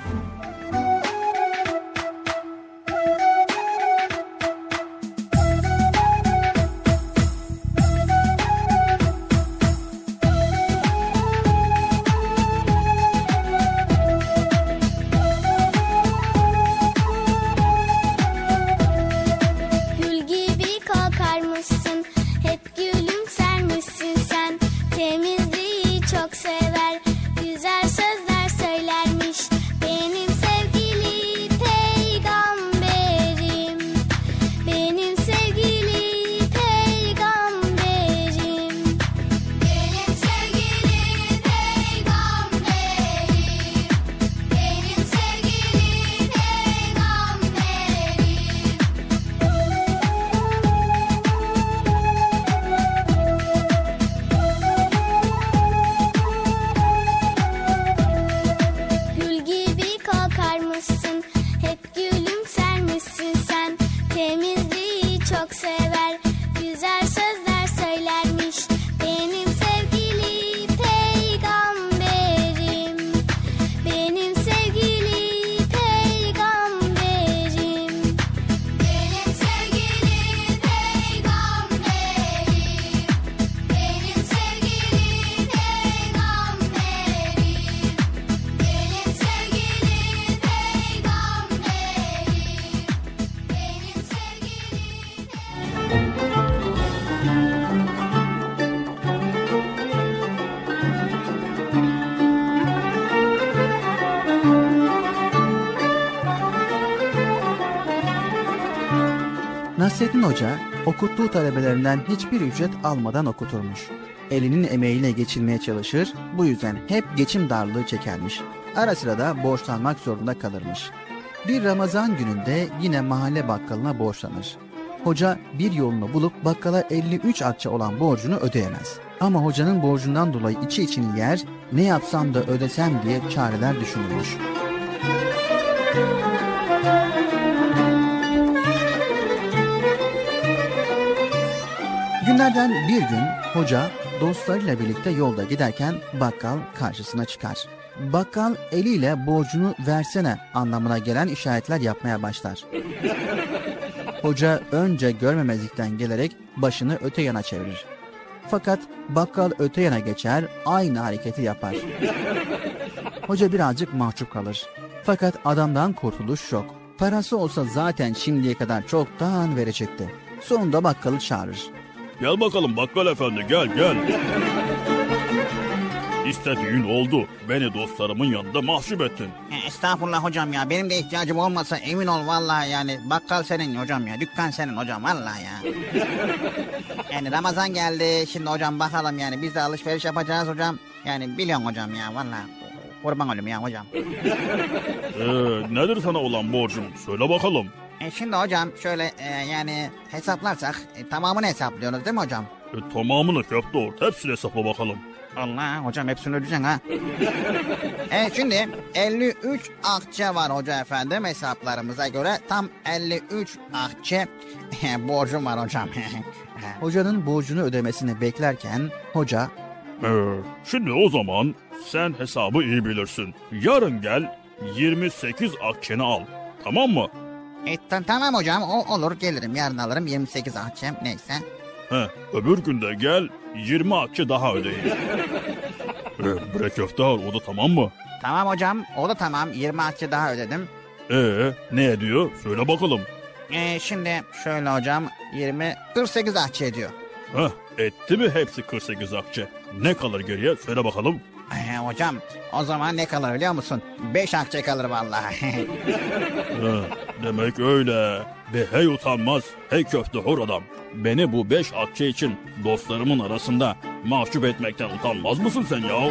Talebelerinden hiçbir ücret almadan okuturmuş. Elinin emeğiyle geçinmeye çalışır, bu yüzden hep geçim darlığı çekermiş. Ara sıra da borçlanmak zorunda kalırmış. Bir Ramazan gününde yine mahalle bakkalına borçlanır. Hoca bir yolunu bulup bakkala 53 akçe olan borcunu ödeyemez. Ama hocanın borcundan dolayı içi içini yer, ne yapsam da ödesem diye çareler düşünülmüş. Günlerden bir gün hoca dostlarıyla birlikte yolda giderken bakkal karşısına çıkar. Bakkal eliyle borcunu versene anlamına gelen işaretler yapmaya başlar. Hoca önce görmemezlikten gelerek başını öte yana çevirir. Fakat bakkal öte yana geçer, aynı hareketi yapar. Hoca birazcık mahcup kalır. Fakat adamdan kurtuluş yok. Parası olsa zaten şimdiye kadar çoktan verecekti. Sonunda bakkalı çağırır. Gel bakalım bakkal efendi gel gel. İstediğin oldu. Beni dostlarımın yanında mahcup ettin. E, Estağfurullah hocam ya. Benim de ihtiyacım olmasa emin ol vallahi yani. Bakkal senin hocam ya. Dükkan senin hocam vallahi ya. *laughs* yani Ramazan geldi. Şimdi hocam bakalım yani. Biz de alışveriş yapacağız hocam. Yani biliyorsun hocam ya vallahi. Kurban olayım ya hocam. Ee, nedir sana olan borcum? Söyle bakalım. E şimdi hocam şöyle e, yani hesaplarsak e, tamamını hesaplıyoruz değil mi hocam? E, tamamını köfte ort. Hepsini hesapla bakalım. Allah hocam hepsini ödeyeceksin ha. evet şimdi 53 akçe var hoca efendim hesaplarımıza göre tam 53 akçe borcum var hocam. *laughs* Hocanın borcunu ödemesini beklerken hoca Ee, şimdi o zaman sen hesabı iyi bilirsin. Yarın gel 28 akçeni al. Tamam mı? E, ta- tamam hocam o olur gelirim yarın alırım 28 akçem neyse. He, öbür günde gel 20 akçe daha ödeyin. e, *laughs* bre köfte al o da tamam mı? Tamam hocam o da tamam 20 akçe daha ödedim. Ee ne ediyor? Söyle bakalım. E, şimdi şöyle hocam 20 48 akçe ediyor. Heh, etti mi hepsi 48 akçe? Ne kalır geriye? Söyle bakalım. E, hocam o zaman ne kalır biliyor musun? 5 akçe kalır vallahi. *laughs* Demek öyle. Be hey utanmaz, hey köfte hor adam. Beni bu beş akçe için dostlarımın arasında mahcup etmekten utanmaz mısın sen ya? *laughs*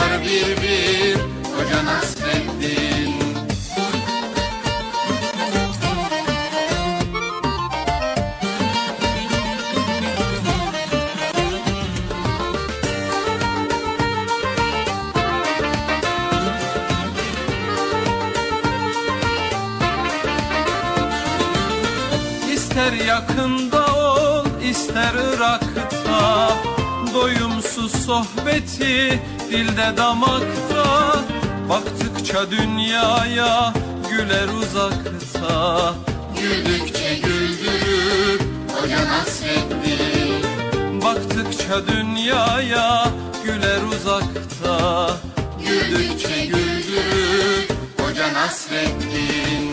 Tutar bir bir Hoca Nasreddin. İster yakında ol, ister Irak'ta Doyumsuz sohbeti dilde damakta Baktıkça dünyaya güler uzakta. Güldükçe güldürür Hoca Nasreddin Baktıkça dünyaya güler uzakta. Güldükçe güldürür Hoca Nasreddin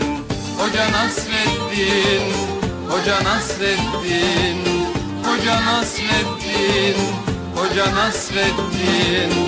Hoca Nasreddin Hoca Nasreddin Hoca Nasreddin Hoca Nasreddin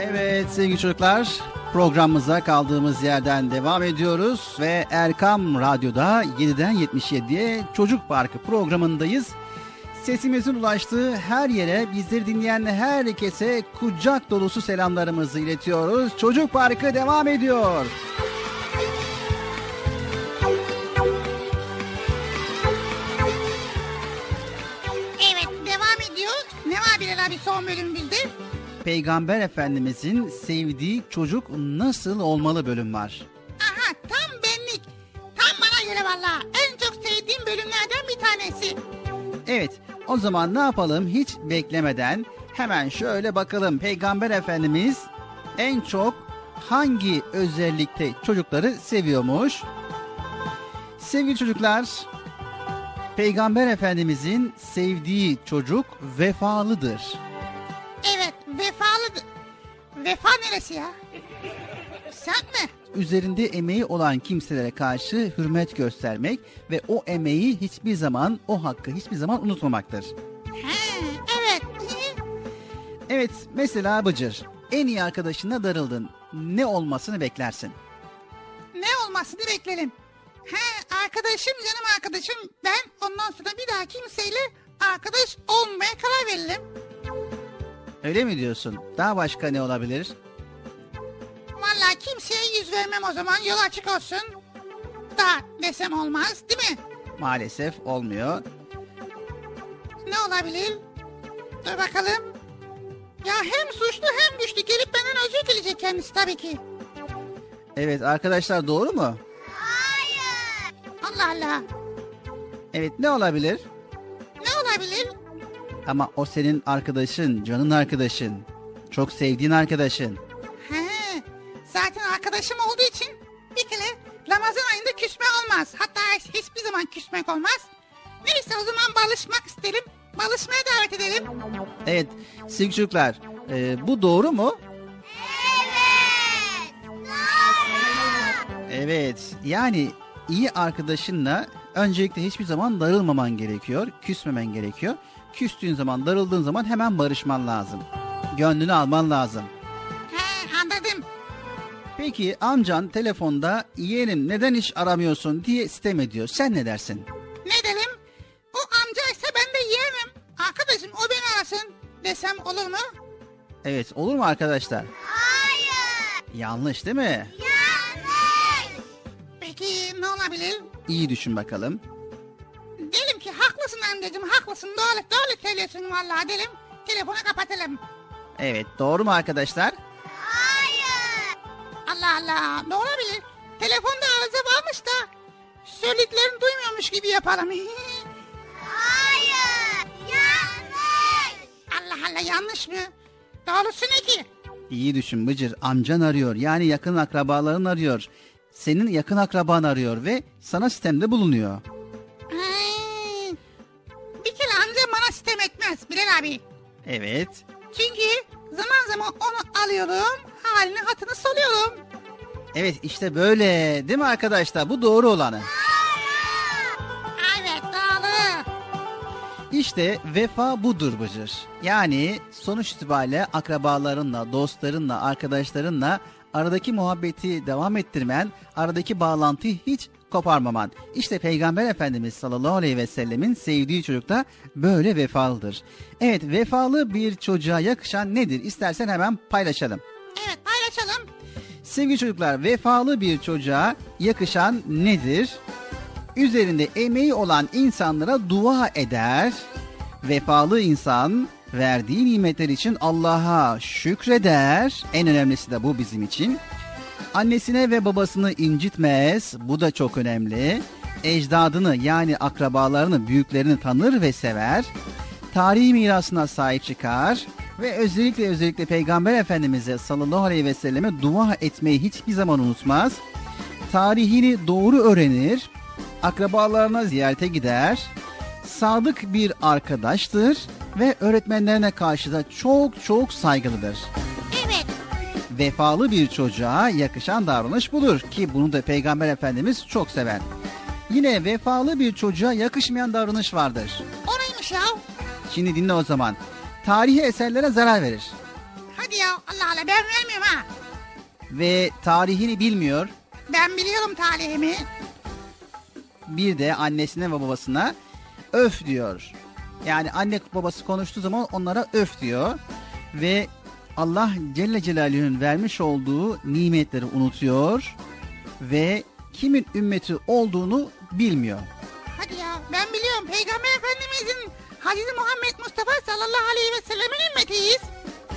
Evet sevgili çocuklar programımıza kaldığımız yerden devam ediyoruz ve Erkam Radyo'da 7'den 77'ye Çocuk Parkı programındayız. Sesimizin ulaştığı her yere bizleri dinleyen herkese kucak dolusu selamlarımızı iletiyoruz. Çocuk Parkı devam ediyor. Peygamber Efendimizin sevdiği çocuk nasıl olmalı bölüm var. Aha tam benlik. Tam bana göre valla. En çok sevdiğim bölümlerden bir tanesi. Evet o zaman ne yapalım hiç beklemeden hemen şöyle bakalım Peygamber Efendimiz en çok hangi özellikte çocukları seviyormuş? Sevgili çocuklar Peygamber Efendimizin sevdiği çocuk vefalıdır. Evet vefalı. Vefa neresi ya? Sen mi? Üzerinde emeği olan kimselere karşı hürmet göstermek ve o emeği hiçbir zaman, o hakkı hiçbir zaman unutmamaktır. He, evet. Evet, mesela Bıcır, en iyi arkadaşına darıldın. Ne olmasını beklersin? Ne olmasını beklerim. He arkadaşım canım arkadaşım. Ben ondan sonra bir daha kimseyle arkadaş olmaya karar veririm. Öyle mi diyorsun? Daha başka ne olabilir? Vallahi kimseye yüz vermem o zaman yol açık olsun. Da desem olmaz değil mi? Maalesef olmuyor. Ne olabilir? Dur bakalım. Ya hem suçlu hem güçlü gelip benden özür dileyecek kendisi tabii ki. Evet arkadaşlar doğru mu? Allah Allah. Evet ne olabilir? Ne olabilir? Ama o senin arkadaşın, canın arkadaşın. Çok sevdiğin arkadaşın. He, zaten arkadaşım olduğu için bir kere Ramazan ayında küsme olmaz. Hatta hiçbir zaman küsmek olmaz. Neyse o zaman barışmak isterim. Barışmaya davet edelim. Evet sevgili çocuklar e, bu doğru mu? Evet yani iyi arkadaşınla öncelikle hiçbir zaman darılmaman gerekiyor. Küsmemen gerekiyor. Küstüğün zaman darıldığın zaman hemen barışman lazım. Gönlünü alman lazım. He anladım. Peki amcan telefonda yeğenim neden hiç aramıyorsun diye sitem ediyor. Sen ne dersin? Ne derim? O amcaysa ben de yiyemem. Arkadaşım o beni arasın desem olur mu? Evet olur mu arkadaşlar? Hayır. Yanlış değil mi? Yanlış. Peki ne olabilir? İyi düşün bakalım. Haklısın amcacığım haklısın doğru doğru söylüyorsun vallahi dedim. Telefonu kapatalım. Evet doğru mu arkadaşlar? Hayır. Allah Allah ne olabilir? Telefonda arıza varmış da söylediklerini duymuyormuş gibi yapalım. *laughs* Hayır. Yanlış. Allah Allah yanlış mı? Doğrusu ne ki? İyi düşün Bıcır. Amcan arıyor. Yani yakın akrabaların arıyor. Senin yakın akraban arıyor ve sana sistemde bulunuyor. Bir kere amcam bana sitem etmez Bilal abi. Evet. Çünkü zaman zaman onu alıyorum, halini hatını soruyorum. Evet işte böyle değil mi arkadaşlar? Bu doğru olanı. Evet doğru. İşte vefa budur Bıcır. Yani sonuç itibariyle akrabalarınla, dostlarınla, arkadaşlarınla aradaki muhabbeti devam ettirmen, aradaki bağlantıyı hiç koparmaman. İşte Peygamber Efendimiz sallallahu aleyhi ve sellemin sevdiği çocuk da böyle vefalıdır. Evet vefalı bir çocuğa yakışan nedir? İstersen hemen paylaşalım. Evet paylaşalım. Sevgili çocuklar vefalı bir çocuğa yakışan nedir? Üzerinde emeği olan insanlara dua eder. Vefalı insan verdiği nimetler için Allah'a şükreder. En önemlisi de bu bizim için. Annesine ve babasını incitmez. Bu da çok önemli. Ecdadını yani akrabalarını, büyüklerini tanır ve sever. Tarihi mirasına sahip çıkar ve özellikle özellikle Peygamber Efendimiz'e sallallahu aleyhi ve selleme dua etmeyi hiçbir zaman unutmaz. Tarihini doğru öğrenir, akrabalarına ziyarete gider, sadık bir arkadaştır ve öğretmenlerine karşı da çok çok saygılıdır. Vefalı bir çocuğa yakışan davranış budur ki bunu da Peygamber Efendimiz çok sever. Yine vefalı bir çocuğa yakışmayan davranış vardır. O neymiş ya? Şimdi dinle o zaman. Tarihi eserlere zarar verir Hadi ya Allah Allah ben vermiyorum ha. ve tarihini bilmiyor. Ben biliyorum talihimi. Bir de annesine ve babasına öf diyor. Yani anne babası konuştuğu zaman onlara öf diyor ve Allah Celle Celaluhu'nun vermiş olduğu nimetleri unutuyor ve kimin ümmeti olduğunu bilmiyor. Hadi ya ben biliyorum Peygamber Efendimizin Hazreti Muhammed Mustafa sallallahu aleyhi ve sellemin ümmetiyiz.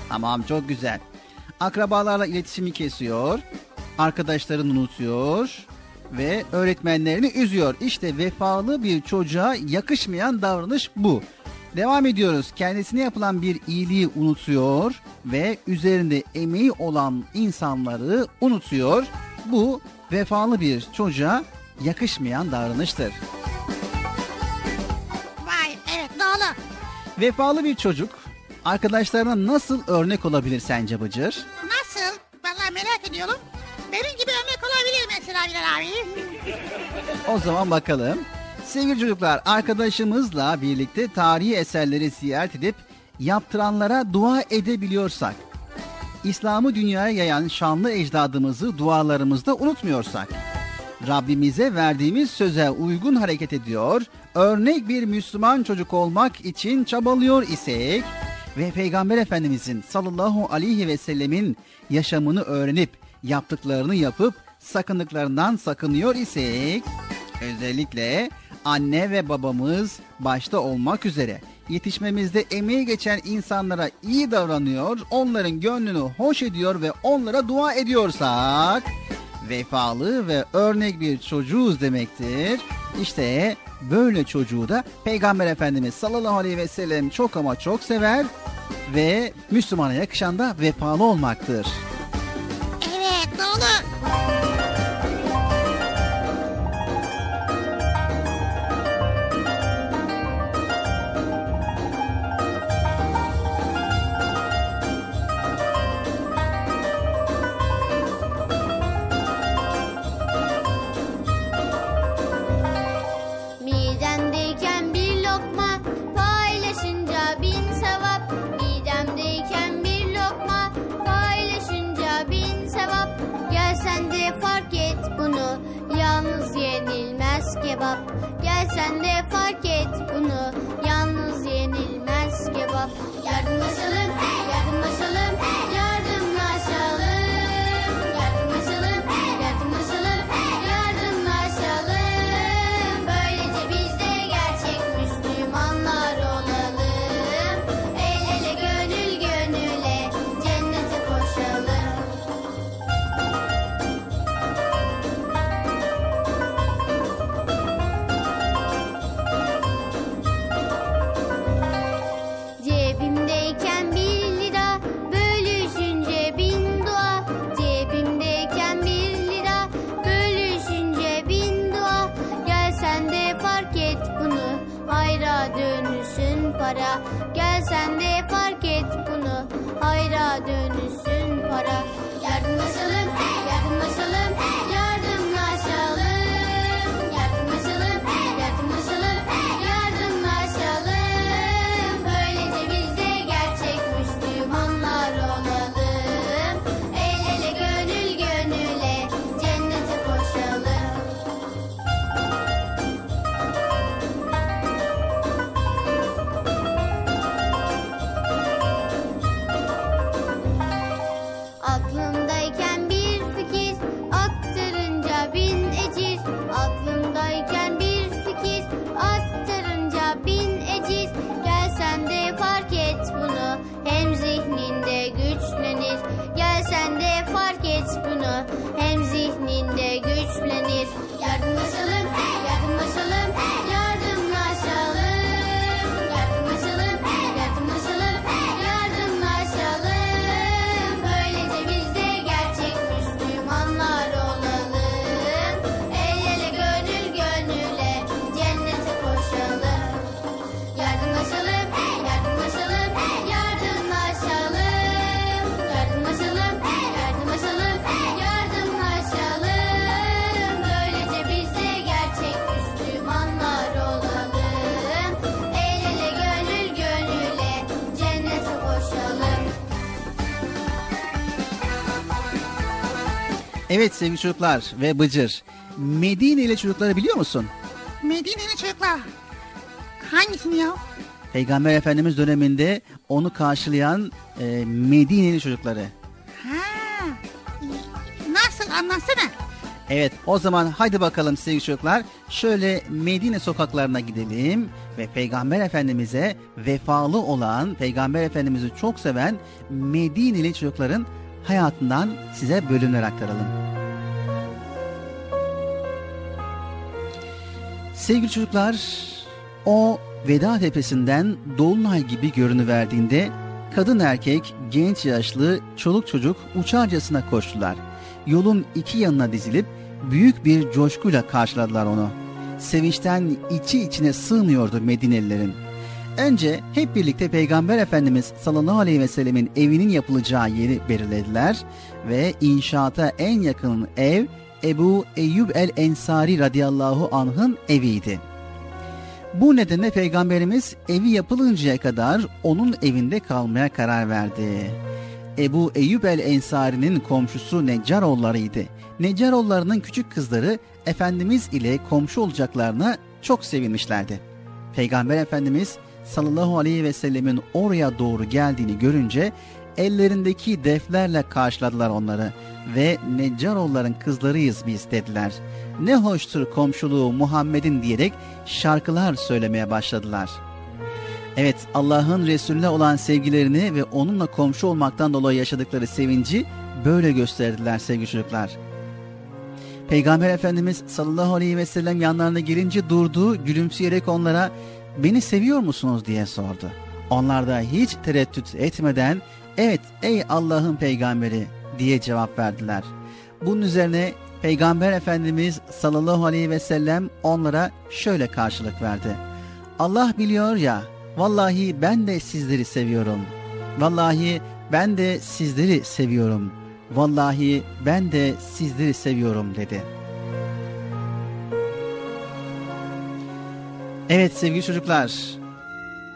Tamam çok güzel. Akrabalarla iletişimi kesiyor. Arkadaşlarını unutuyor ve öğretmenlerini üzüyor. İşte vefalı bir çocuğa yakışmayan davranış bu. Devam ediyoruz. Kendisine yapılan bir iyiliği unutuyor ve üzerinde emeği olan insanları unutuyor. Bu vefalı bir çocuğa yakışmayan davranıştır. Vay evet doğru. Vefalı bir çocuk arkadaşlarına nasıl örnek olabilir sence Bıcır? Nasıl? Vallahi merak ediyorum. Benim gibi örnek olabilir mesela Bilal abi. O zaman bakalım. Sevgili çocuklar arkadaşımızla birlikte tarihi eserleri ziyaret edip yaptıranlara dua edebiliyorsak, İslam'ı dünyaya yayan şanlı ecdadımızı dualarımızda unutmuyorsak, Rabbimize verdiğimiz söze uygun hareket ediyor, örnek bir Müslüman çocuk olmak için çabalıyor isek ve Peygamber Efendimizin sallallahu aleyhi ve sellemin yaşamını öğrenip yaptıklarını yapıp sakındıklarından sakınıyor isek özellikle anne ve babamız başta olmak üzere yetişmemizde emeği geçen insanlara iyi davranıyor, onların gönlünü hoş ediyor ve onlara dua ediyorsak vefalı ve örnek bir çocuğuz demektir. İşte böyle çocuğu da Peygamber Efendimiz sallallahu aleyhi ve sellem çok ama çok sever ve Müslümana yakışan da vefalı olmaktır. Evet doğru. Yenilmez kebap. Gel sen de fark et bunu. Yalnız yenilmez kebap. Yardımlaşalım, yardımlaşalım, yardımlaşalım Evet sevgili çocuklar ve Bıcır. Medineli çocukları biliyor musun? Medine'li çocuklar. Hangisini ya? Peygamber Efendimiz döneminde onu karşılayan e, Medineli çocukları. Ha. Nasıl anlatsana. Evet o zaman hadi bakalım sevgili çocuklar. Şöyle Medine sokaklarına gidelim ve Peygamber Efendimiz'e vefalı olan, Peygamber Efendimiz'i çok seven Medineli çocukların hayatından size bölümler aktaralım. Sevgili çocuklar, o Veda Tepesi'nden Dolunay gibi görünüverdiğinde kadın erkek, genç yaşlı, çoluk çocuk uçarcasına koştular. Yolun iki yanına dizilip büyük bir coşkuyla karşıladılar onu. Sevinçten içi içine sığmıyordu Medinelilerin. Önce hep birlikte Peygamber Efendimiz sallallahu aleyhi ve sellemin evinin yapılacağı yeri belirlediler ve inşaata en yakın ev Ebu Eyyub el Ensari radıyallahu anh'ın eviydi. Bu nedenle Peygamberimiz evi yapılıncaya kadar onun evinde kalmaya karar verdi. Ebu Eyyub el Ensari'nin komşusu Neccaroğullarıydı. Neccaroğullarının küçük kızları Efendimiz ile komşu olacaklarına çok sevinmişlerdi. Peygamber Efendimiz sallallahu aleyhi ve sellemin oraya doğru geldiğini görünce ellerindeki deflerle karşıladılar onları ve Neccaroğulların kızlarıyız biz dediler. Ne hoştur komşuluğu Muhammed'in diyerek şarkılar söylemeye başladılar. Evet Allah'ın Resulüne olan sevgilerini ve onunla komşu olmaktan dolayı yaşadıkları sevinci böyle gösterdiler sevgili çocuklar. Peygamber Efendimiz sallallahu aleyhi ve sellem yanlarına gelince durdu, gülümseyerek onlara beni seviyor musunuz diye sordu. Onlar da hiç tereddüt etmeden evet ey Allah'ın peygamberi diye cevap verdiler. Bunun üzerine Peygamber Efendimiz sallallahu aleyhi ve sellem onlara şöyle karşılık verdi. Allah biliyor ya vallahi ben de sizleri seviyorum. Vallahi ben de sizleri seviyorum. Vallahi ben de sizleri seviyorum dedi. Evet sevgili çocuklar,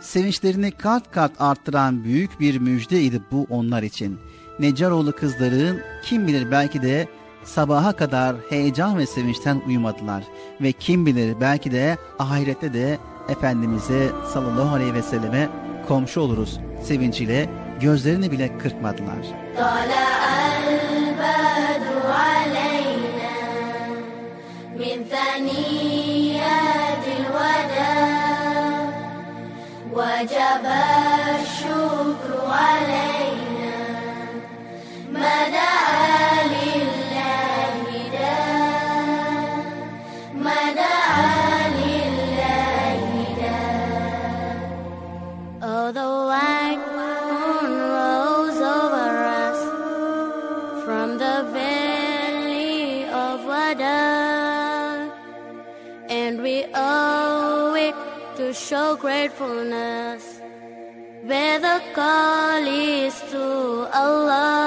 sevinçlerini kat kat arttıran büyük bir müjdeydi bu onlar için. Necaroğlu kızların kim bilir belki de sabaha kadar heyecan ve sevinçten uyumadılar. Ve kim bilir belki de ahirette de Efendimiz'e sallallahu aleyhi ve selleme komşu oluruz sevinciyle gözlerini bile kırpmadılar. وجب الشكر علينا ما دعا لله داء ما دعا لله داء Oh, the white moon rose over us from the valley of Wada, Show gratefulness. Where the call is to Allah,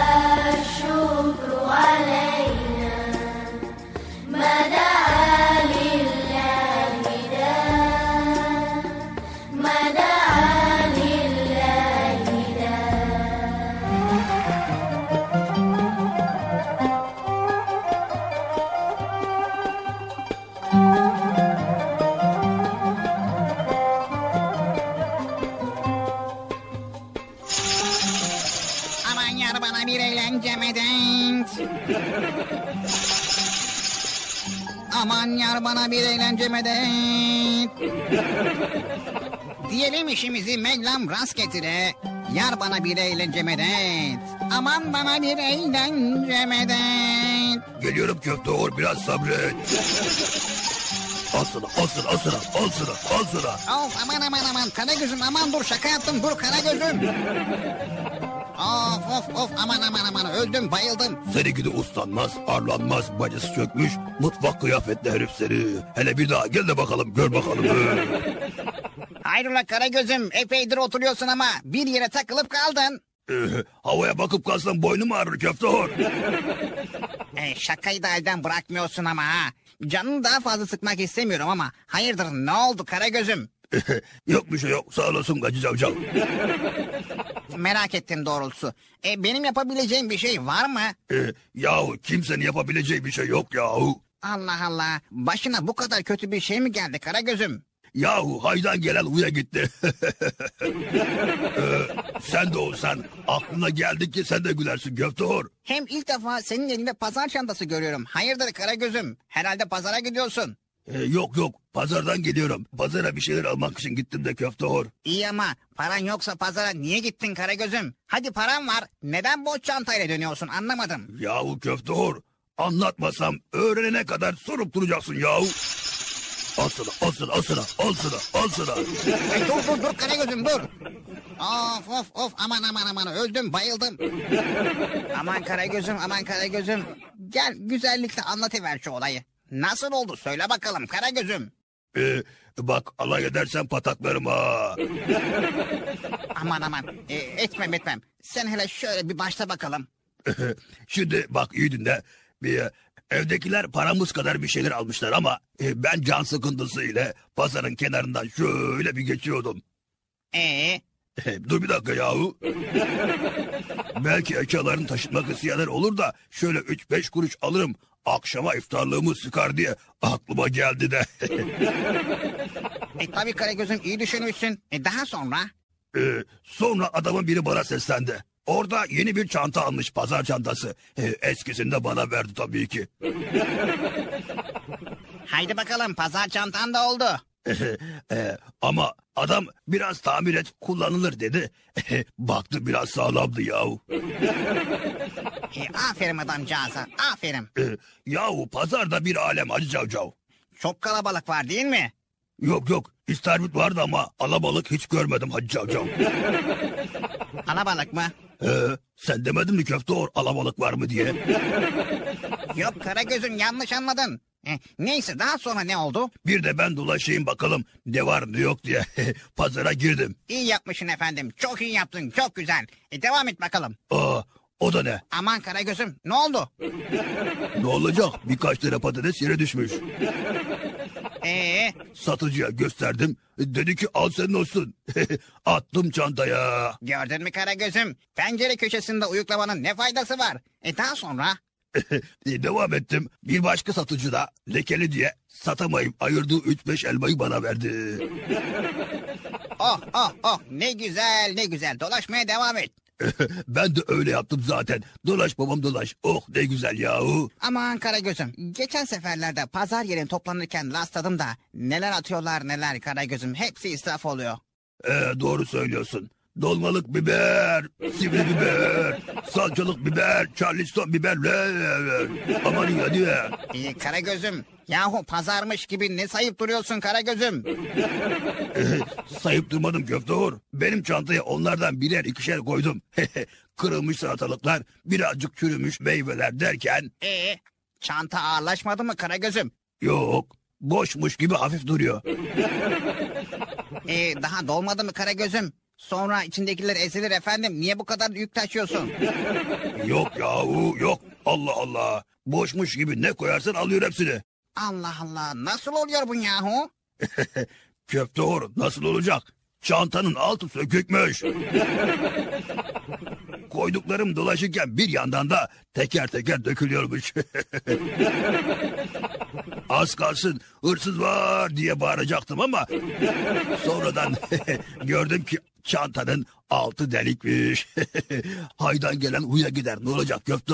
yar bana bir eğlence medet. Diyelim işimizi Mevlam rast getire. Yar bana bir eğlence medet. Aman bana bir eğlence medet. Geliyorum köfte or biraz sabret. Al sana, al sana, al sana, al sana, al sana. Of aman aman aman Karagöz'üm aman dur şaka yaptım dur Karagöz'üm. Of of of aman aman aman öldüm bayıldım. Seninki de uslanmaz, arlanmaz, bacası çökmüş, mutfak kıyafetli herif seni. Hele bir daha gel de bakalım, gör bakalım. Hayrola Karagöz'üm epeydir oturuyorsun ama bir yere takılıp kaldın. Ee, havaya bakıp kalsam boynum ağrır köfte or. E, şakayı da elden bırakmıyorsun ama ha. Canını daha fazla sıkmak istemiyorum ama hayırdır ne oldu Karagöz'üm? *laughs* yok bir şey yok, sağ olasın Gacı Cavcav. *laughs* Merak ettim doğrusu. E, benim yapabileceğim bir şey var mı? Ee, yahu kimsenin yapabileceği bir şey yok yahu. Allah Allah. Başına bu kadar kötü bir şey mi geldi Karagöz'üm? Yahu haydan gelen huya gitti. Ee, *laughs* sen de olsan aklına geldi ki sen de gülersin köfte or. Hem ilk defa senin elinde pazar çantası görüyorum. Hayırdır Karagöz'üm? Herhalde pazara gidiyorsun. Ee, yok yok pazardan geliyorum. Pazara bir şeyler almak için gittim de köfte or. İyi ama paran yoksa pazara niye gittin Karagöz'üm? Hadi param var. Neden boş çantayla dönüyorsun anlamadım. Yahu köfte or. Anlatmasam öğrenene kadar sorup duracaksın yahu. Al sana, al sana, al sana, al sana, al sana. Ay, dur dur dur Karagöz'üm dur. Of of of aman aman aman öldüm bayıldım. aman Karagöz'üm aman Karagöz'üm. Gel güzellikle anlatıver şu olayı. Nasıl oldu söyle bakalım Karagöz'üm. Ee, bak alay edersen pataklarım ha. *laughs* Aman aman e, etmem etmem. Sen hele şöyle bir başla bakalım. *laughs* Şimdi bak iyi dinle. Bir, e, evdekiler paramız kadar bir şeyler almışlar ama e, ben can sıkıntısı ile pazarın kenarından şöyle bir geçiyordum. Ee, *laughs* Dur bir dakika yahu. Belki eşyalarını taşıtmak isteyenler olur da şöyle 3-5 kuruş alırım. Akşama iftarlığımı sıkar diye aklıma geldi de. *laughs* e, tabii Karagöz'üm iyi düşünmüşsün. E, daha sonra? Ee, sonra adamın biri bana seslendi. Orada yeni bir çanta almış pazar çantası. Ee, eskisini de bana verdi tabii ki. Haydi bakalım pazar çantan da oldu. *laughs* Ee, ama adam biraz tamir et kullanılır dedi. Baktı biraz sağlamdı yahu. *laughs* E, aferin adamcağıza aferin. Yahu pazarda bir alem Hacı Cavcav. Çok kalabalık var değil mi? Yok yok istavrit vardı ama alabalık hiç görmedim Hacı Cavcav. *laughs* Alabalık mı? Ee, sen demedin mi köfte or alabalık var mı diye. Yok Karagöz'üm yanlış anladın. E, neyse daha sonra ne oldu? Bir de ben dolaşayım bakalım ne var ne yok diye *laughs* pazara girdim. İyi yapmışsın efendim. Çok iyi yaptın. Çok güzel. E, devam et bakalım. Aa, o da ne? Aman Karagöz'üm ne oldu? Ne olacak? Birkaç lira patates yere düşmüş. Ee, Satıcıya gösterdim. Dedi ki al senin olsun. *laughs* Attım çantaya. gördün mü Karagöz'üm? Pencere köşesinde uyuklamanın ne faydası var? E daha sonra? *laughs* Devam ettim. Bir başka satıcı da lekeli diye satamayıp ayırdığı 3-5 elmayı bana verdi. *laughs* Oh oh oh ne güzel ne güzel. Dolaşmaya devam et. *laughs* ben de öyle yaptım zaten. Dolaş babam dolaş. Oh ne güzel yahu. Aman Karagöz'üm. Geçen seferlerde pazar yerin toplanırken rastladım da neler atıyorlar neler Karagöz'üm. Hepsi israf oluyor. Ee, doğru söylüyorsun. Dolmalık biber, sivri biber, salçalık biber, charleston biberler. Aman iyi hadi. İyi Karagöz'üm. Yahu pazarmış gibi ne sayıp duruyorsun Karagöz'üm? *laughs* Sayıp durmadım köfte Uğur. Benim çantaya onlardan birer ikişer koydum. *laughs* Kırılmış salatalıklar, birazcık çürümüş meyveler derken... Ee, çanta ağırlaşmadı mı Karagöz'üm? Yok, boşmuş gibi hafif duruyor. Ee, daha dolmadı mı Karagöz'üm? Sonra içindekiler ezilir efendim. Niye bu kadar yük taşıyorsun? *laughs* Yok yahu yok. Allah Allah. Boşmuş gibi ne koyarsan alıyor hepsini. Allah Allah nasıl oluyor bu yahu? *laughs* Köfte Uğur nasıl olacak? Çantanın altı sökükmüş. *laughs* Koyduklarım dolaşırken bir yandan da teker teker dökülüyormuş. Az kalsın hırsız var diye bağıracaktım ama sonradan gördüm ki çantanın altı delikmiş. *laughs* Haydan gelen huya gider ne olacak köfte? *laughs*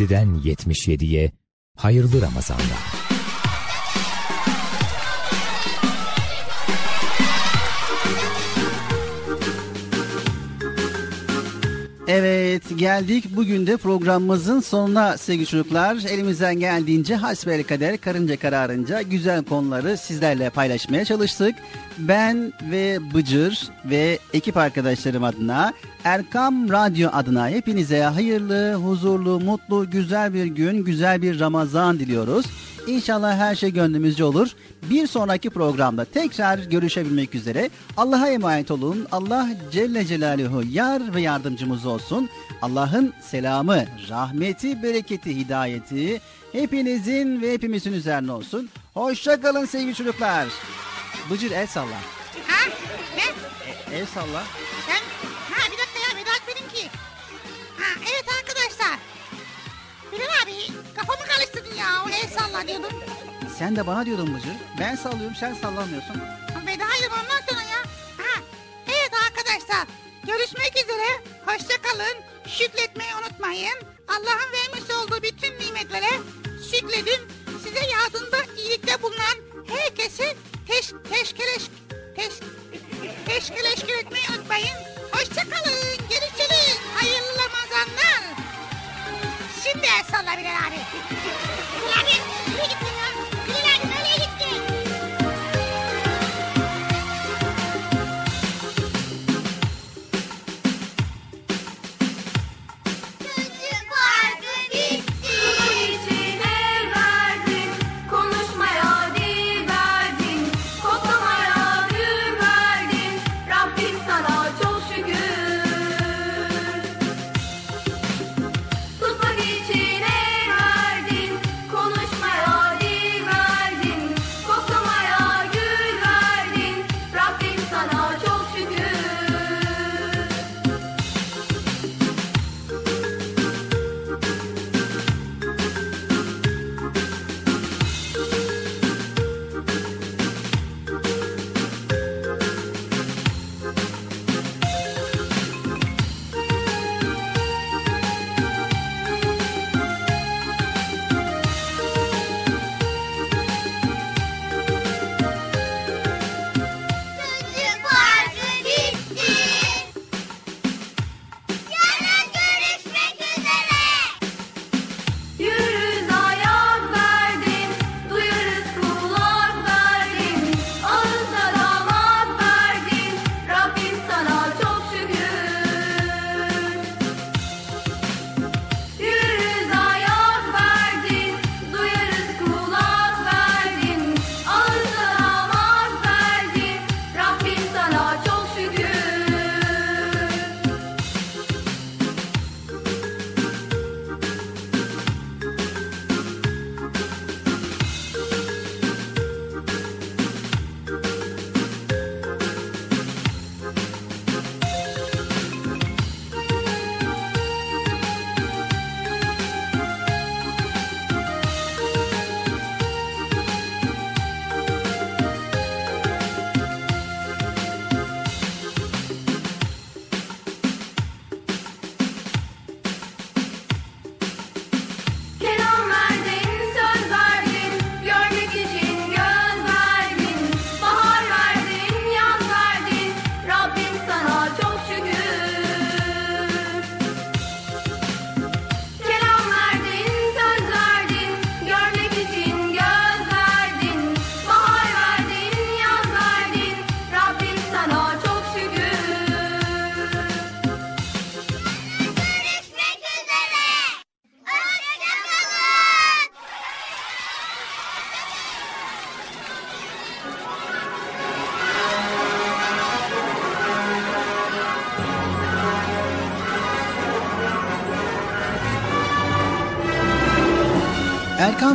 7'den 77'ye hayırlı Ramazanlar. Geldik bugün de programımızın sonuna sevgili çocuklar. Elimizden geldiğince hasbel kader karınca kararınca güzel konuları sizlerle paylaşmaya çalıştık. Ben ve Bıcır ve ekip arkadaşlarım adına Erkam Radyo adına hepinize hayırlı, huzurlu, mutlu, güzel bir gün, güzel bir Ramazan diliyoruz. İnşallah her şey gönlümüzce olur. Bir sonraki programda tekrar görüşebilmek üzere. Allah'a emanet olun. Allah Celle Celaluhu yar ve yardımcımız olsun. Allah'ın selamı, rahmeti, bereketi, hidayeti hepinizin ve hepimizin üzerine olsun. Hoşça kalın sevgili çocuklar. Bıcır el salla. Ha? Ne? E, el salla. Sen? Ha bir dakika ya Vedat benimki. Ha evet arkadaşlar. Bilal abi kafamı karıştırdın ya o el salla diyordum. Sen de bana diyordun Bıcır. Ben sallıyorum sen sallamıyorsun. Vedaydım ondan sonra ya. Ha evet arkadaşlar. Görüşmek üzere. Hoşça kalın. Şükretmeyi unutmayın. Allah'ın vermiş olduğu bütün nimetlere şükredin. Size yardımda iyilikte bulunan herkesi teş, teşkileş, teş, teşkileşkir etmeyi unutmayın. Hoşça kalın. Görüşürüz. Hayırlı Ramazanlar. Şimdi el salla abi. Abi. Gittin ya? Bilal